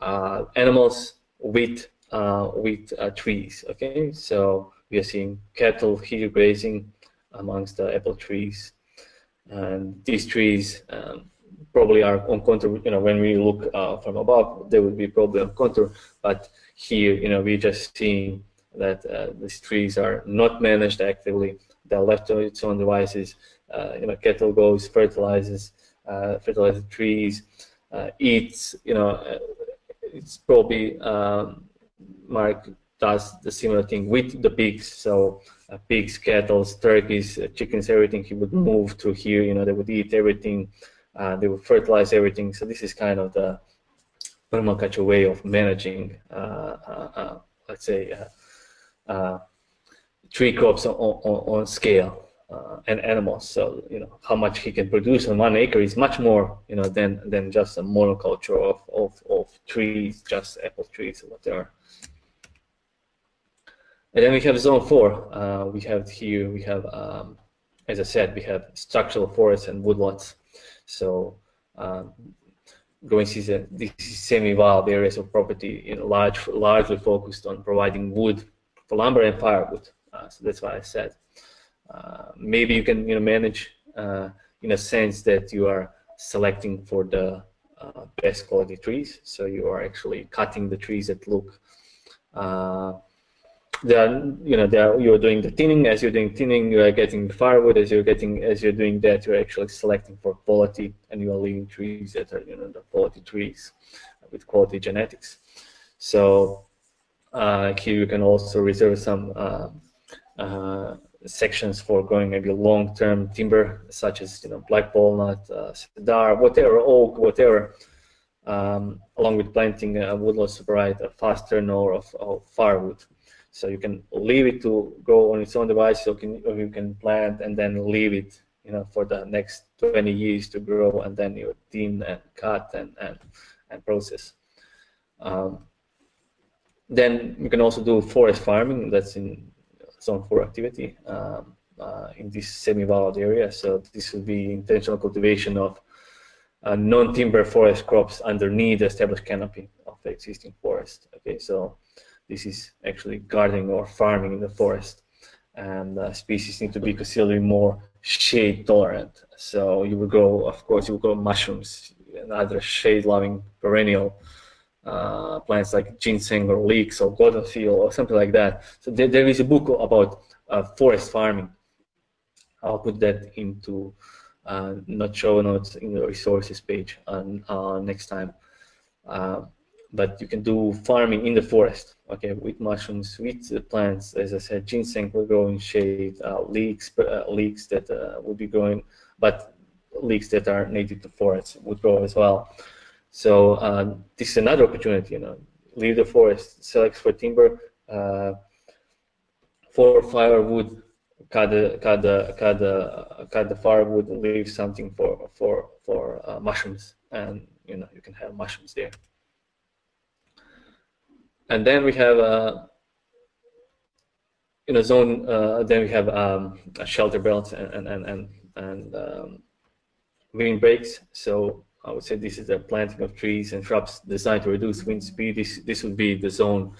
uh, animals with uh, with uh, trees. Okay, so we are seeing cattle here grazing amongst the apple trees, and these trees um, probably are on contour. You know, when we look uh, from above, they would be probably on contour. But here, you know, we're just seeing that uh, these trees are not managed actively. They're left to its own devices. Uh, you know, cattle goes, fertilizes, uh, fertilizes trees, uh, eats. You know, uh, it's probably um, Mark does the similar thing with the pigs. So pigs, cattle, turkeys, chickens, everything. He would move through here. You know, they would eat everything uh, they would fertilize everything. So this is kind of the permaculture way of managing, uh, uh, uh let's say, uh, tree crops on, on, on scale. And animals, so you know how much he can produce on one acre is much more, you know, than than just a monoculture of of, of trees, just apple trees or whatever. And then we have zone four. Uh, we have here, we have, um, as I said, we have structural forests and woodlots. So um, growing season, these semi-wild areas of property, you know, large, largely focused on providing wood for lumber and firewood. Uh, so that's why I said uh, maybe you can you know manage uh, in a sense that you are selecting for the uh, best quality trees. So you are actually cutting the trees that look uh, they are, you know, they are, you're doing the thinning. As you're doing thinning, you are getting the firewood. As you're getting, as you're doing that, you're actually selecting for quality, and you are leaving trees that are, you know, the quality trees with quality genetics. So uh, here you can also reserve some uh, uh, sections for growing maybe long-term timber, such as you know black walnut, uh, cedar, whatever, oak, whatever. Um, along with planting a woodlot to provide a fast turnover of, of firewood. So you can leave it to go on its own device, or, can, or you can plant and then leave it, you know, for the next 20 years to grow, and then you thin and cut and and, and process. Um, then you can also do forest farming. That's in zone four activity um, uh, in this semi-wild area. So this would be intentional cultivation of uh, non-timber forest crops underneath the established canopy of the existing forest. Okay, so this is actually gardening or farming in the forest. And uh, species need to be considerably more shade tolerant. So you will grow, of course, you will grow mushrooms and other shade-loving perennial uh, plants like ginseng or leeks or goldenrod or something like that. So there, there is a book about uh, forest farming. I'll put that into uh, not show notes in the resources page on, uh, next time. Uh, but you can do farming in the forest, okay, with mushrooms, with plants. As I said, ginseng will grow in shade, leeks, leeks that will be growing, but leeks that are native to forests would grow as well. So uh, this is another opportunity, you know, leave the forest, select for timber, uh, for firewood, cut the cut the cut the cut the firewood, leave something for for for uh, mushrooms, and you know you can have mushrooms there. And then we have uh, a zone. Uh, then we have um, a shelter belt and and and and um, windbreaks. So I would say this is the planting of trees and shrubs designed to reduce wind speed. This, this would be the zone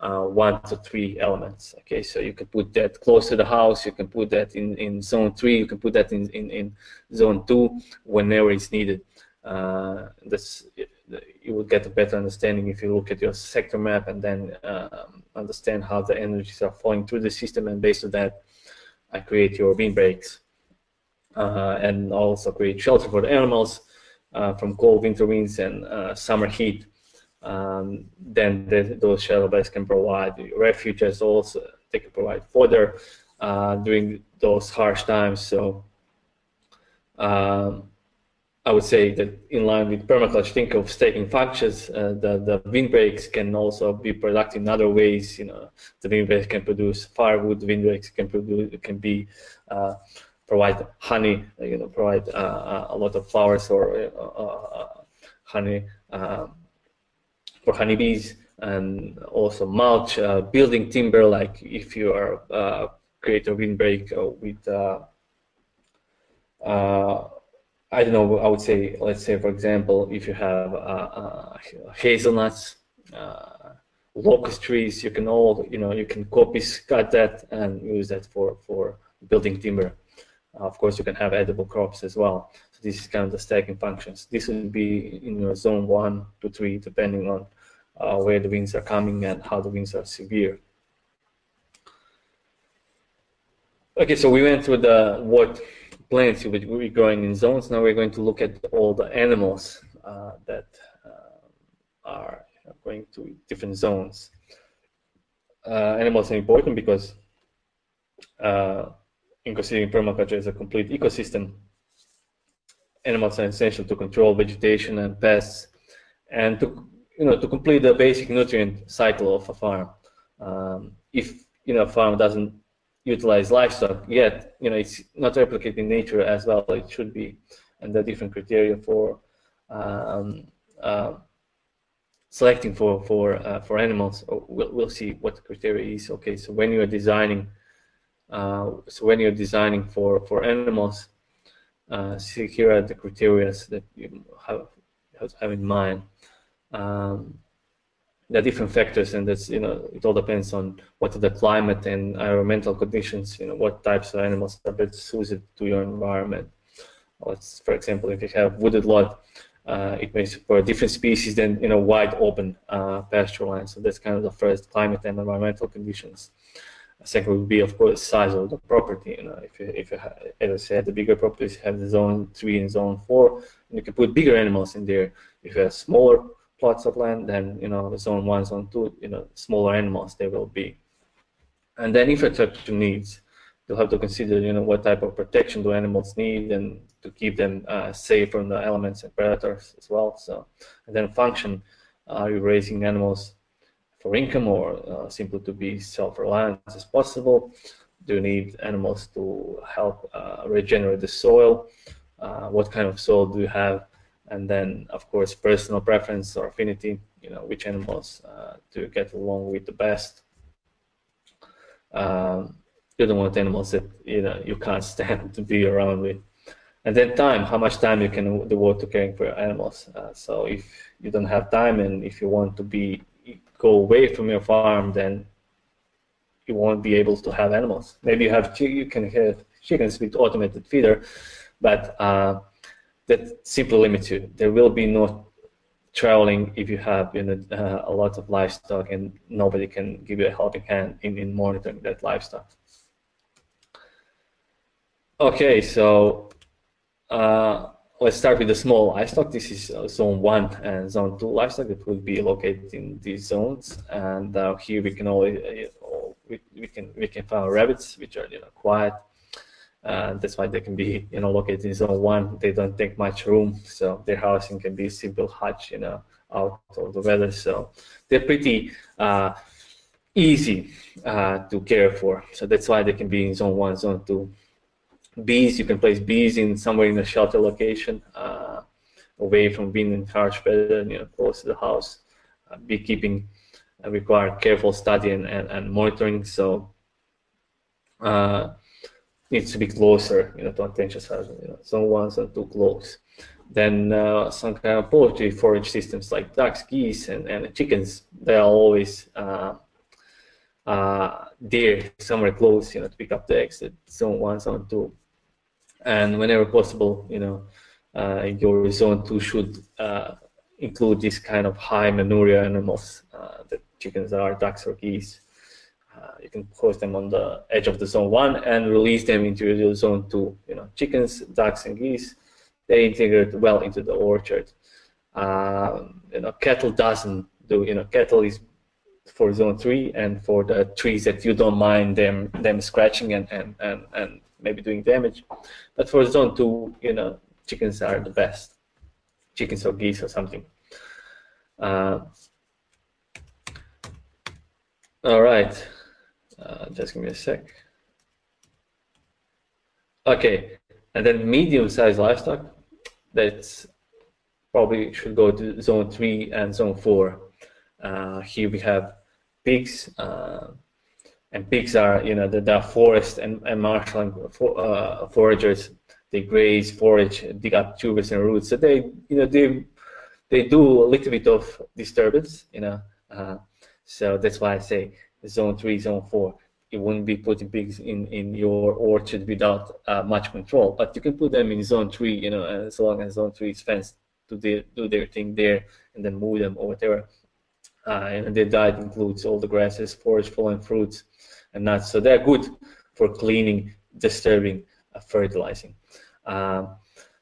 uh, one to three elements. Okay, so you can put that close to the house, you can put that in, in zone three, you can put that in, in, in zone two whenever it's needed. Uh, that's, you will get a better understanding if you look at your sector map and then uh, understand how the energies are flowing through the system and based on that, I create your windbreaks uh, and also create shelter for the animals from cold winter winds and uh, summer heat, um, then the, those shelter beds can provide refuge as also they can provide fodder uh, during those harsh times. So um, I would say that in line with permaculture, think of stacking functions. Uh, the the windbreaks can also be productive in other ways. You know, the windbreaks can produce firewood. Windbreaks can produce can be uh, provide honey, you know, provide uh, uh, a lot of flowers or uh, honey for honeybees, and also mulch, building timber. Like if you are create a windbreak with I don't know. I would say, let's say, for example, if you have uh, uh, hazelnuts, uh, locust trees, you can all, you know, you can copy, cut that, and use that for for building timber. Of course, you can have edible crops as well. So this is kind of the stacking functions. This would be in your zone one to three, depending on uh, where the winds are coming and how the winds are severe. Okay, so we went through the what plants you would be growing in zones. Now we're going to look at all the animals uh, that uh, are going to different zones. Uh, animals are important because uh, in considering permaculture as a complete ecosystem, animals are essential to control vegetation and pests, and to you know to complete the basic nutrient cycle of a farm. Um, if you know a farm doesn't utilize livestock yet, you know it's not replicating nature as well. It should be, and the different criteria for um, uh, selecting for for uh, for animals. We'll, we'll see what the criteria is. Okay, so when you are designing uh, so when you're designing for, for animals, uh, see here are the criteria that you have, have in mind. Um, there are different factors, and that's you know it all depends on what are the climate and environmental conditions. You know what types of animals are best suited to your environment. Let's, for example, if you have wooded lot, uh, it may support different species than in a wide open uh, pasture land. So that's kind of the first climate and environmental conditions. Second would be, of course, size of the property. You know, if you, if you as I said, the bigger properties have the zone three and zone four, and you can put bigger animals in there. If you have smaller plots of land, then you know, the zone one, zone two, you know, smaller animals they will be. And then infrastructure needs. You'll have to consider, you know, what type of protection do animals need, and to keep them uh, safe from the elements and predators as well. So, and then function. Are you raising animals for income or uh, simply to be self-reliant as possible? Do you need animals to help uh, regenerate the soil? Uh, what kind of soil do you have? And then, of course, personal preference or affinity. You know, which animals uh, do you get along with the best? Um, you don't want animals that you know you can't (laughs) stand to be around with and then time how much time you can devote to caring for your animals uh, so if you don't have time and if you want to be go away from your farm, then you won't be able to have animals. Maybe you have you can have chickens with automated feeder, but uh, that simply limits you. There will be no traveling if you have you know uh, a lot of livestock and nobody can give you a helping hand in, in monitoring that livestock. Okay, so uh, let's start with the small livestock. This is uh, zone one and zone two livestock that will be located in these zones. And uh, here we can always uh, we, we can we can find rabbits which are you know quiet. And that's why they can be you know located in zone one. They don't take much room, so their housing can be a simple hutch, you know, out of the weather. So they're pretty uh, easy uh, to care for. So that's why they can be in zone one, zone two bees, you can place bees in somewhere in a shelter location, uh, away from wind and harsh weather, you know, close to the house. Uh, beekeeping uh, require careful study and, and, and monitoring, so uh, needs to be closer, you know, to attention size, you know, some ones are too close. Then uh, some kind of poultry forage systems like ducks, geese, and, and chickens, they are always uh, uh, there somewhere close, you know, to pick up the eggs. Zone one, zone two and whenever possible, you know, uh, your zone two should uh, include this kind of high manure animals uh, that chickens are, ducks or geese. Uh, you can post them on the edge of the zone one and release them into your zone two. You know, chickens, ducks, and geese, they integrate well into the orchard. Um, you know, cattle doesn't do. You know, cattle is for zone three and for the trees that you don't mind them them scratching and and and, and maybe doing damage. But for zone two, you know, chickens are the best. Chickens or geese or something. Uh, all right, uh, just give me a sec. Okay, and then medium-sized livestock, that's probably should go to zone three and zone four. Uh, here we have pigs, uh, and pigs are you know the, the forest and, and marshalling for, uh, foragers they graze forage dig up tubers and roots. So they you know they they do a little bit of disturbance you know uh, so that's why i say zone 3 zone 4 you wouldn't be putting pigs in in your orchard without uh, much control. But you can put them in zone 3 you know as long as zone 3 is fenced to the, do their thing there and then move them or whatever and their diet includes all the grasses forage fallen fruits and nuts. So they're good for cleaning, disturbing, uh, fertilizing. Uh,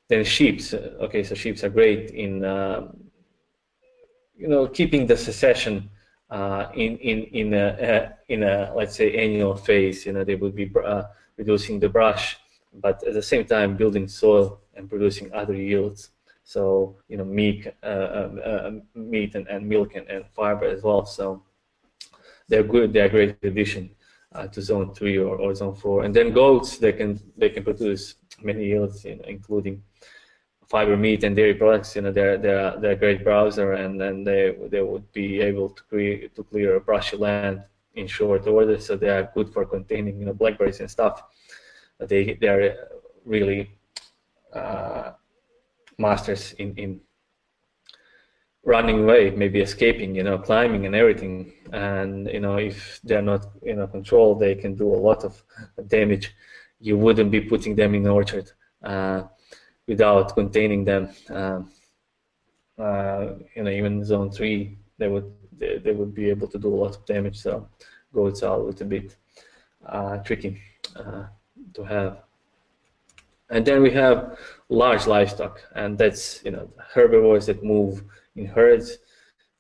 then sheep. Okay, so sheep are great in uh, you know keeping the succession uh, in in in a, uh, in a let's say annual phase. You know they would be uh, reducing the brush, but at the same time building soil and producing other yields. So you know meat, um, meat and, and milk and, and fiber as well. So they're good. They're a great addition uh, to zone three or, or zone four. And then goats, they can they can produce many yields, you know, including fiber meat and dairy products. You know, they're they're they're a great browser, and then they they would be able to create to clear a brushy land in short order. So they are good for containing you know blackberries and stuff. They they are really uh, masters in in running away, maybe escaping, you know, climbing and everything. And you know, if they're not you know control, they can do a lot of damage. You wouldn't be putting them in orchard uh, without containing them. Uh, uh, you know, even zone three, they would they, they, would be able to do a lot of damage. So goats are a little bit uh, tricky uh, to have. And then we have large livestock, and that's you know herbivores that move in herds,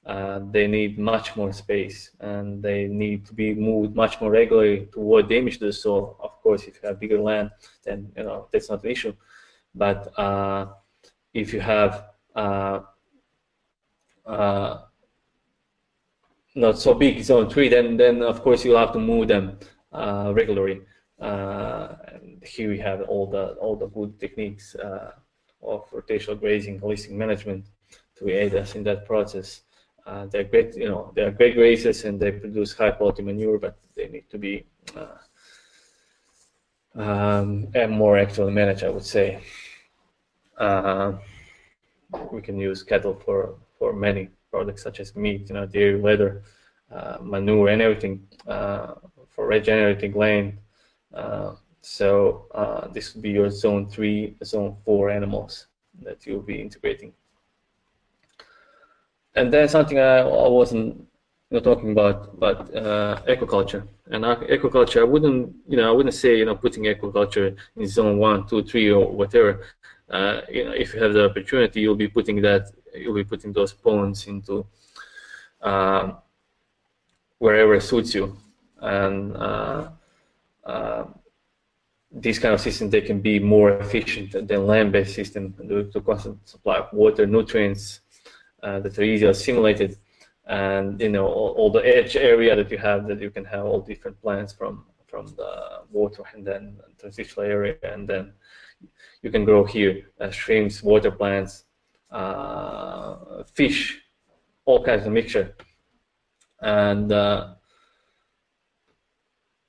uh, they need much more space and they need to be moved much more regularly to avoid damage to the soil. Of course, if you have bigger land, then you know that's not an issue. But uh, if you have uh, uh not so big zone three, then then of course you'll have to move them uh, regularly. Uh, here we have all the all the good techniques of rotational grazing, holistic management, to aid us in that process. Uh, they're great, you know, they're great grazers and they produce high quality manure, but they need to be uh, um, and more actively managed, I would say. Uh, we can use cattle for, for many products such as meat, you know, dairy, leather, uh, manure, and everything uh, for regenerating land. Uh, so this would be your zone three, zone four animals that you'll be integrating. And then something I, I wasn't you know, talking about, but uh, aquaculture. And aquaculture, I wouldn't, you know, I wouldn't say, you know, putting aquaculture in zone one, two, three, or whatever. Uh, you know, if you have the opportunity, you'll be putting that, you'll be putting those ponds into uh, wherever suits you. And uh, uh, these kind of systems, they can be more efficient than land-based systems to constant supply of water, nutrients uh, that are easily assimilated. And you know all, all, the edge area that you have that you can have all different plants from from the water and then transitional area and then you can grow here uh, shrimps water plants uh, fish all kinds of mixture. And uh,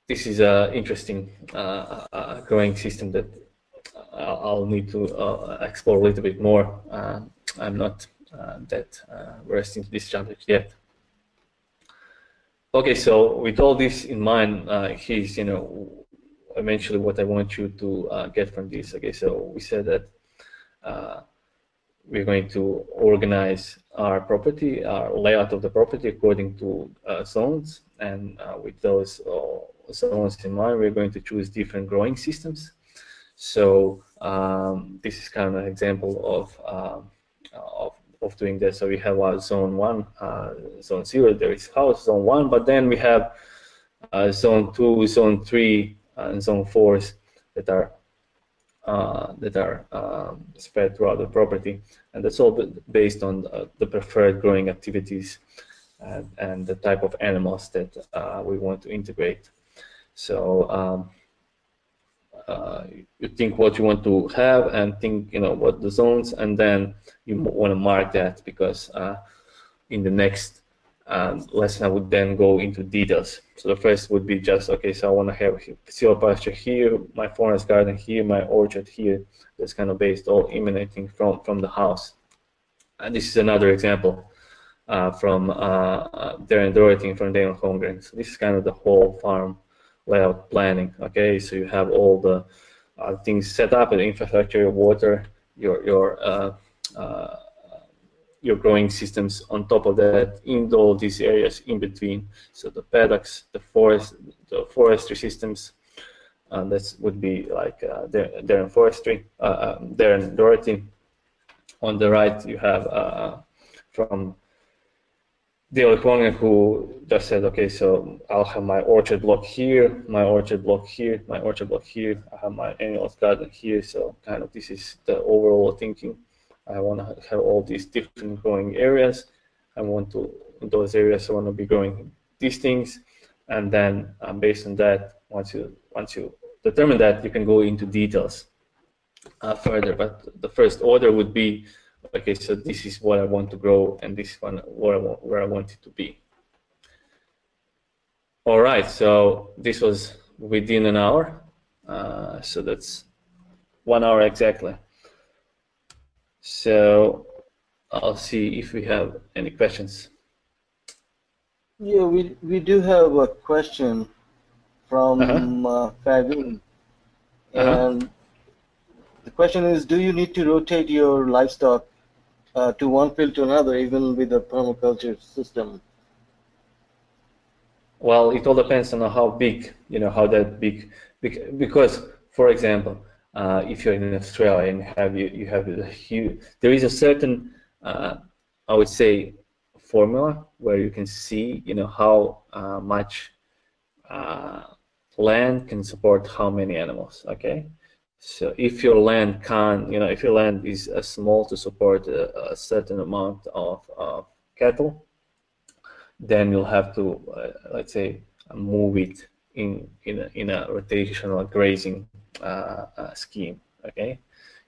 this is an interesting uh, uh, growing system that I'll need to uh, explore a little bit more. I'm not uh, that uh, versed into this subject yet. Okay, so with all this in mind, uh, here's you know eventually what I want you to uh, get from this. Okay, so we said that uh, we're going to organize our property, our layout of the property according to uh, zones, and with those zones in mind, we're going to choose different growing systems. So um, this is kind of an example of um, of of doing that. So we have uh, zone one, uh, zone zero, there is house, zone one, but then we have uh, zone two, zone three, and zone fours that are uh, that are um, spread throughout the property, and that's all based on the, the preferred growing activities and, and, the type of animals that uh, we want to integrate. So um, uh, you think what you want to have and think you know what the zones and then you want to mark that because uh, in the next um, lesson I would then go into details. So the first would be just okay. So I want to have silvopasture here, my forest garden here, my orchard here. That's kind of based all emanating from from the house. And this is another example uh, from uh, Darren Doherty from David Holmgren. So this is kind of the whole farm layout planning. Okay, so you have all the uh, things set up, the infrastructure, your water, your your uh, uh, your growing systems on top of that in all these areas in between. So the paddocks, the forest, the forestry systems. Uh, that would be like uh, Darren Forestry, uh, um, Darren Doherty. On the right, you have uh, from the Lithuanian who just said, okay, so I'll have my orchard block here, my orchard block here, my orchard block here, I have my annual garden here, so kind of this is the overall thinking. I want to have all these different growing areas. I want to, in those areas, I want to be growing these things. And then um, based on that, once you, once you determine that, you can go into details uh, further. But the first order would be okay, so this is what I want to grow and this one where I want, where I want it to be. All right, so this was within an hour. Uh, so that's one hour exactly. So I'll see if we have any questions. Yeah, we, we do have a question from uh-huh. uh, Fabin. Uh-huh. And the question is, do you need to rotate your livestock uh, to one field to another, even with a permaculture system? Well, it all depends on how big, you know, how that big, because, for example, uh, if you're in Australia and have you, you have a huge, there is a certain, uh, I would say, formula where you can see, you know, how uh, much uh, land can support how many animals. Okay, so if your land can, you know, if your land is uh, small to support a, a certain amount of, of, cattle, then you'll have to, uh, let's say, move it in in a, in a rotational grazing uh, uh scheme. Okay,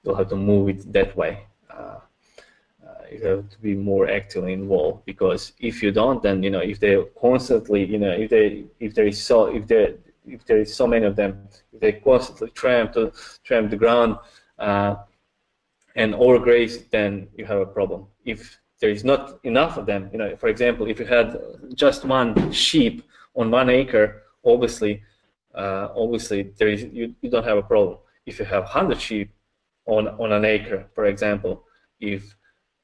you'll have to move it that way. Uh, uh, you have to be more actively involved because if you don't, then you know if they constantly, you know, if they if there is so if they if there is so many of them, if they constantly tramp to tramp the ground uh, and overgraze, then you have a problem. If there is not enough of them, you know, for example, if you had just one sheep on one acre, obviously, uh, obviously there is you, you don't have a problem. If you have hundred sheep on on an acre, for example, if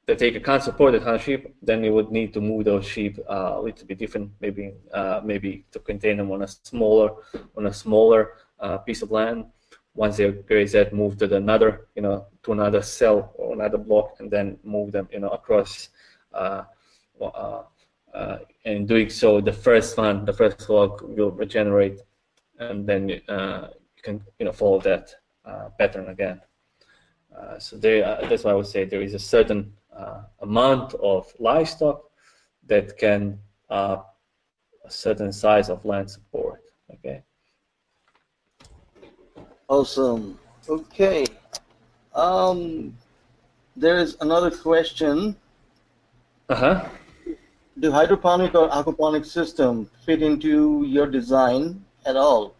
the acre can't support the 100 sheep, then you would need to move those sheep uh, a little bit different, maybe uh, maybe to contain them on a smaller on a smaller uh, piece of land. Once they graze that, move to another, you know, to another cell or another block, and then move them, you know, across. Uh, uh, uh, and doing so, the first one, the first flock will regenerate, and then you can, you know, follow that pattern again. so there, that's why I would say there is a certain uh, amount of livestock that can uh, a certain size of land support. Okay. Awesome. Okay. Um, there is another question. Uh huh. Do hydroponic or aquaponic system fit into your design at all?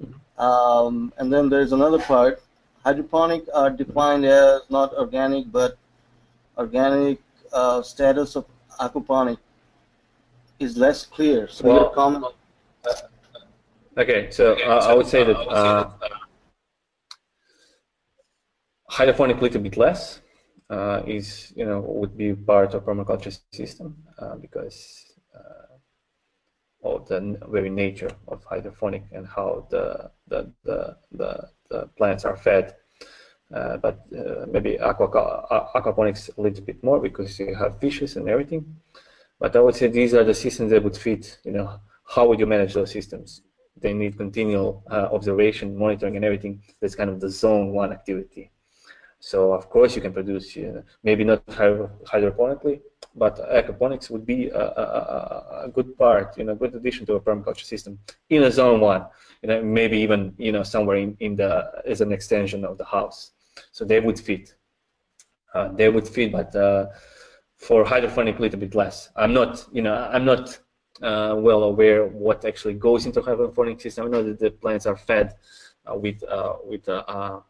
Mm-hmm. Um, and then there's another part. Hydroponic are defined as not organic but organic uh, status of aquaponic is less clear. So well, your comment. Okay, so uh, I would say that uh, hydroponic a little bit less uh, is you know would be part of permaculture system uh, because uh, of the very nature of hydroponic and how the the the, the, the plants are fed uh, but uh, maybe aqua, aquaponics a little bit more because you have fishes and everything. But I would say these are the systems that would fit. You know, how would you manage those systems? They need continual uh, observation, monitoring, and everything. That's kind of the zone one activity. So of course you can produce, maybe not hydroponically, but aquaponics would be a, a, a, good part, you know, good addition to a permaculture system in a zone one, you know, maybe even you know somewhere in, in the as an extension of the house. So they would fit. Uh, they would fit, but uh, for hydroponic a little bit less. I'm not, you know, I'm not uh, well aware what actually goes into hydroponic system. I know that the plants are fed uh, with uh, with uh,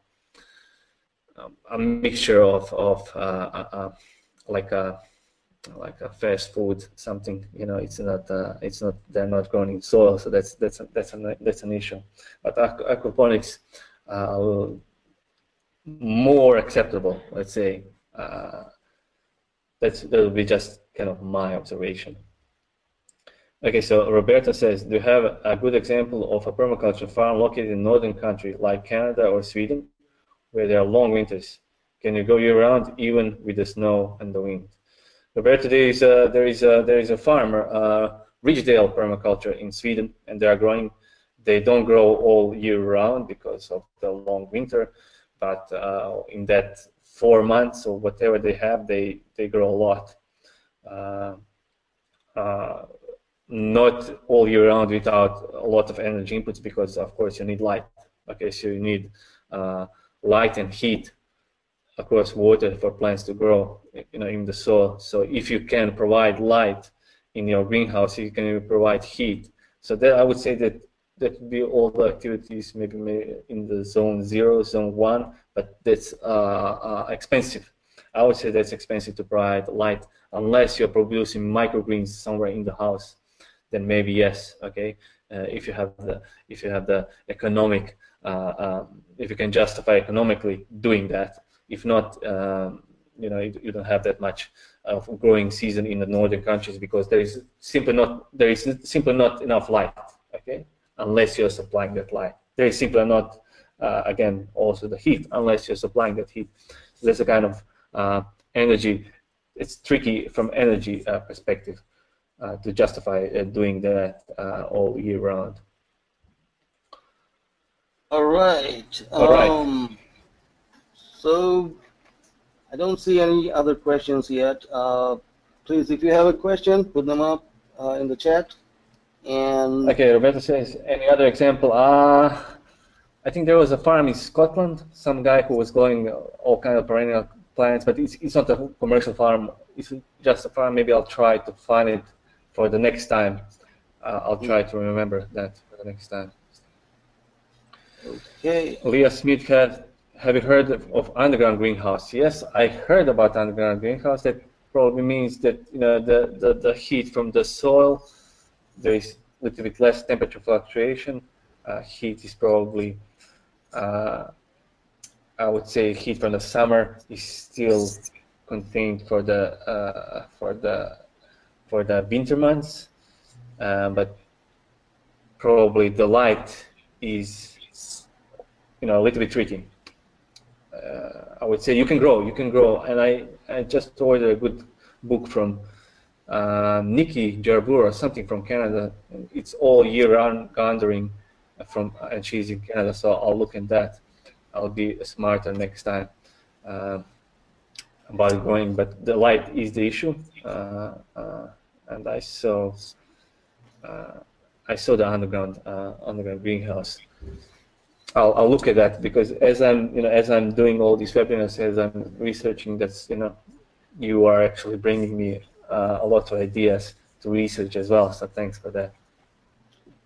a mixture of of like a like a fast food something you know it's not uh, it's not they're not grown in soil so that's that's a, that's an that's an issue but aquaponics uh, will more acceptable, let's say. Uh, that's that would be just kind of my observation. Okay, so Roberta says, do you have a good example of a permaculture farm located in northern country like Canada or Sweden, where there are long winters? Can you go year-round even with the snow and the wind? Roberta, there is a, there is a, there is a farmer, uh, Ridgedale Permaculture in Sweden, and they are growing. They don't grow all year round because of the long winter, but uh, in that four months or whatever they have, they, they grow a lot. Uh, uh, not all year round without a lot of energy inputs because of course you need light. Okay, so you need uh, light and heat, course water for plants to grow, you know, in the soil. So if you can provide light in your greenhouse, you can provide heat. So that I would say that that would be all the activities maybe in the zone zero, zone one, but that's uh, uh, expensive. I would say that's expensive to provide light unless you're producing microgreens somewhere in the house. Then maybe yes, okay. Uh, if you have the if you have the economic, uh, um, if you can justify economically doing that. If not, um, you know you, you, don't have that much of growing season in the northern countries because there is simply not there is simply not enough light. Okay unless you're supplying that light. Is simply are not, uh, again, also the heat unless you're supplying that heat. So there's a kind of uh, energy. It's tricky from energy uh, perspective uh, to justify uh, doing that uh, all year round. All right. All right. Um, so I don't see any other questions yet. please, if you have a question, put them up in the chat. And okay, Roberto says any other example? Uh, I think there was a farm in Scotland. Some guy who was growing all kind of perennial plants, but it's, it's not a commercial farm. It's just a farm. Maybe I'll try to find it for the next time. Uh, I'll try to remember that for the next time. Okay. Leah Smith had, have you heard of, of, underground greenhouse? Yes, I heard about underground greenhouse. That probably means that you know the, the, the heat from the soil there is a little bit less temperature fluctuation. Uh, heat is probably uh, I would say heat from the summer is still contained for the uh, for the for the winter months, but probably the light is you know a little bit tricky. Uh, I would say you can grow, you can grow, and I I just ordered a good book from uh, Niki Jabbour or something from Canada. It's all year round gardening from, and she's in Canada, so I'll look at that. I'll be smarter next time uh, about growing, but the light is the issue. Uh, uh and I saw, uh, I saw the underground uh, underground greenhouse. I'll, I'll look at that because as I'm you know as I'm doing all these webinars, as I'm researching, that's you know, you are actually bringing me a lot of ideas to research as well. So thanks for that.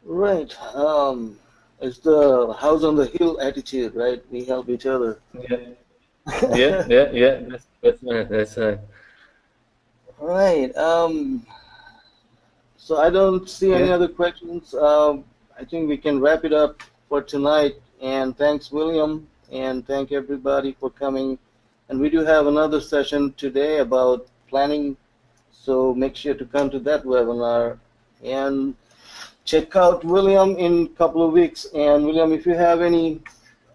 Right. Um, it's the house on the hill attitude, right? We help each other. Yeah. yeah, yeah, yeah. That's that's right. That's right. Right. Um. So I don't see yeah. any other questions. Um, I think we can wrap it up for tonight. And thanks, William, and thank everybody for coming. And we do have another session today about planning. So make sure to come to that webinar. And check out William in a couple of weeks. And William, if you have any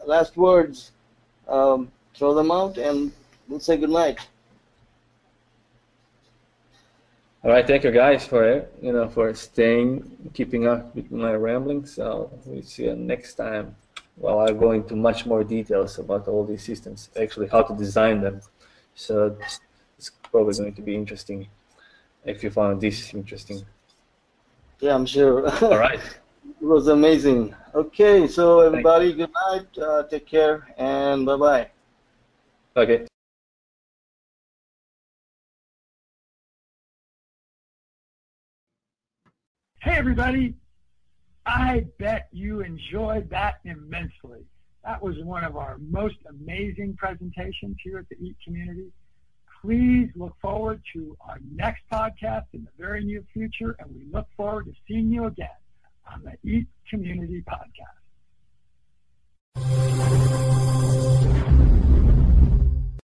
last words, um, throw them out, and we'll say good night. All right, thank you guys for you know for staying, keeping up with my ramblings. So we see you next time. Well, I'll go into much more details about all these systems, actually how to design them. So it's probably going to be interesting if you found this interesting. Yeah, I'm sure. All right. (laughs) it was amazing. Okay, so everybody, good night. Uh, take care and bye bye. Okay. Hey, everybody. I bet you enjoyed that immensely. That was one of our most amazing presentations here at the EAT community please look forward to our next podcast in the very near future, and we look forward to seeing you again on the Eat Community Podcast.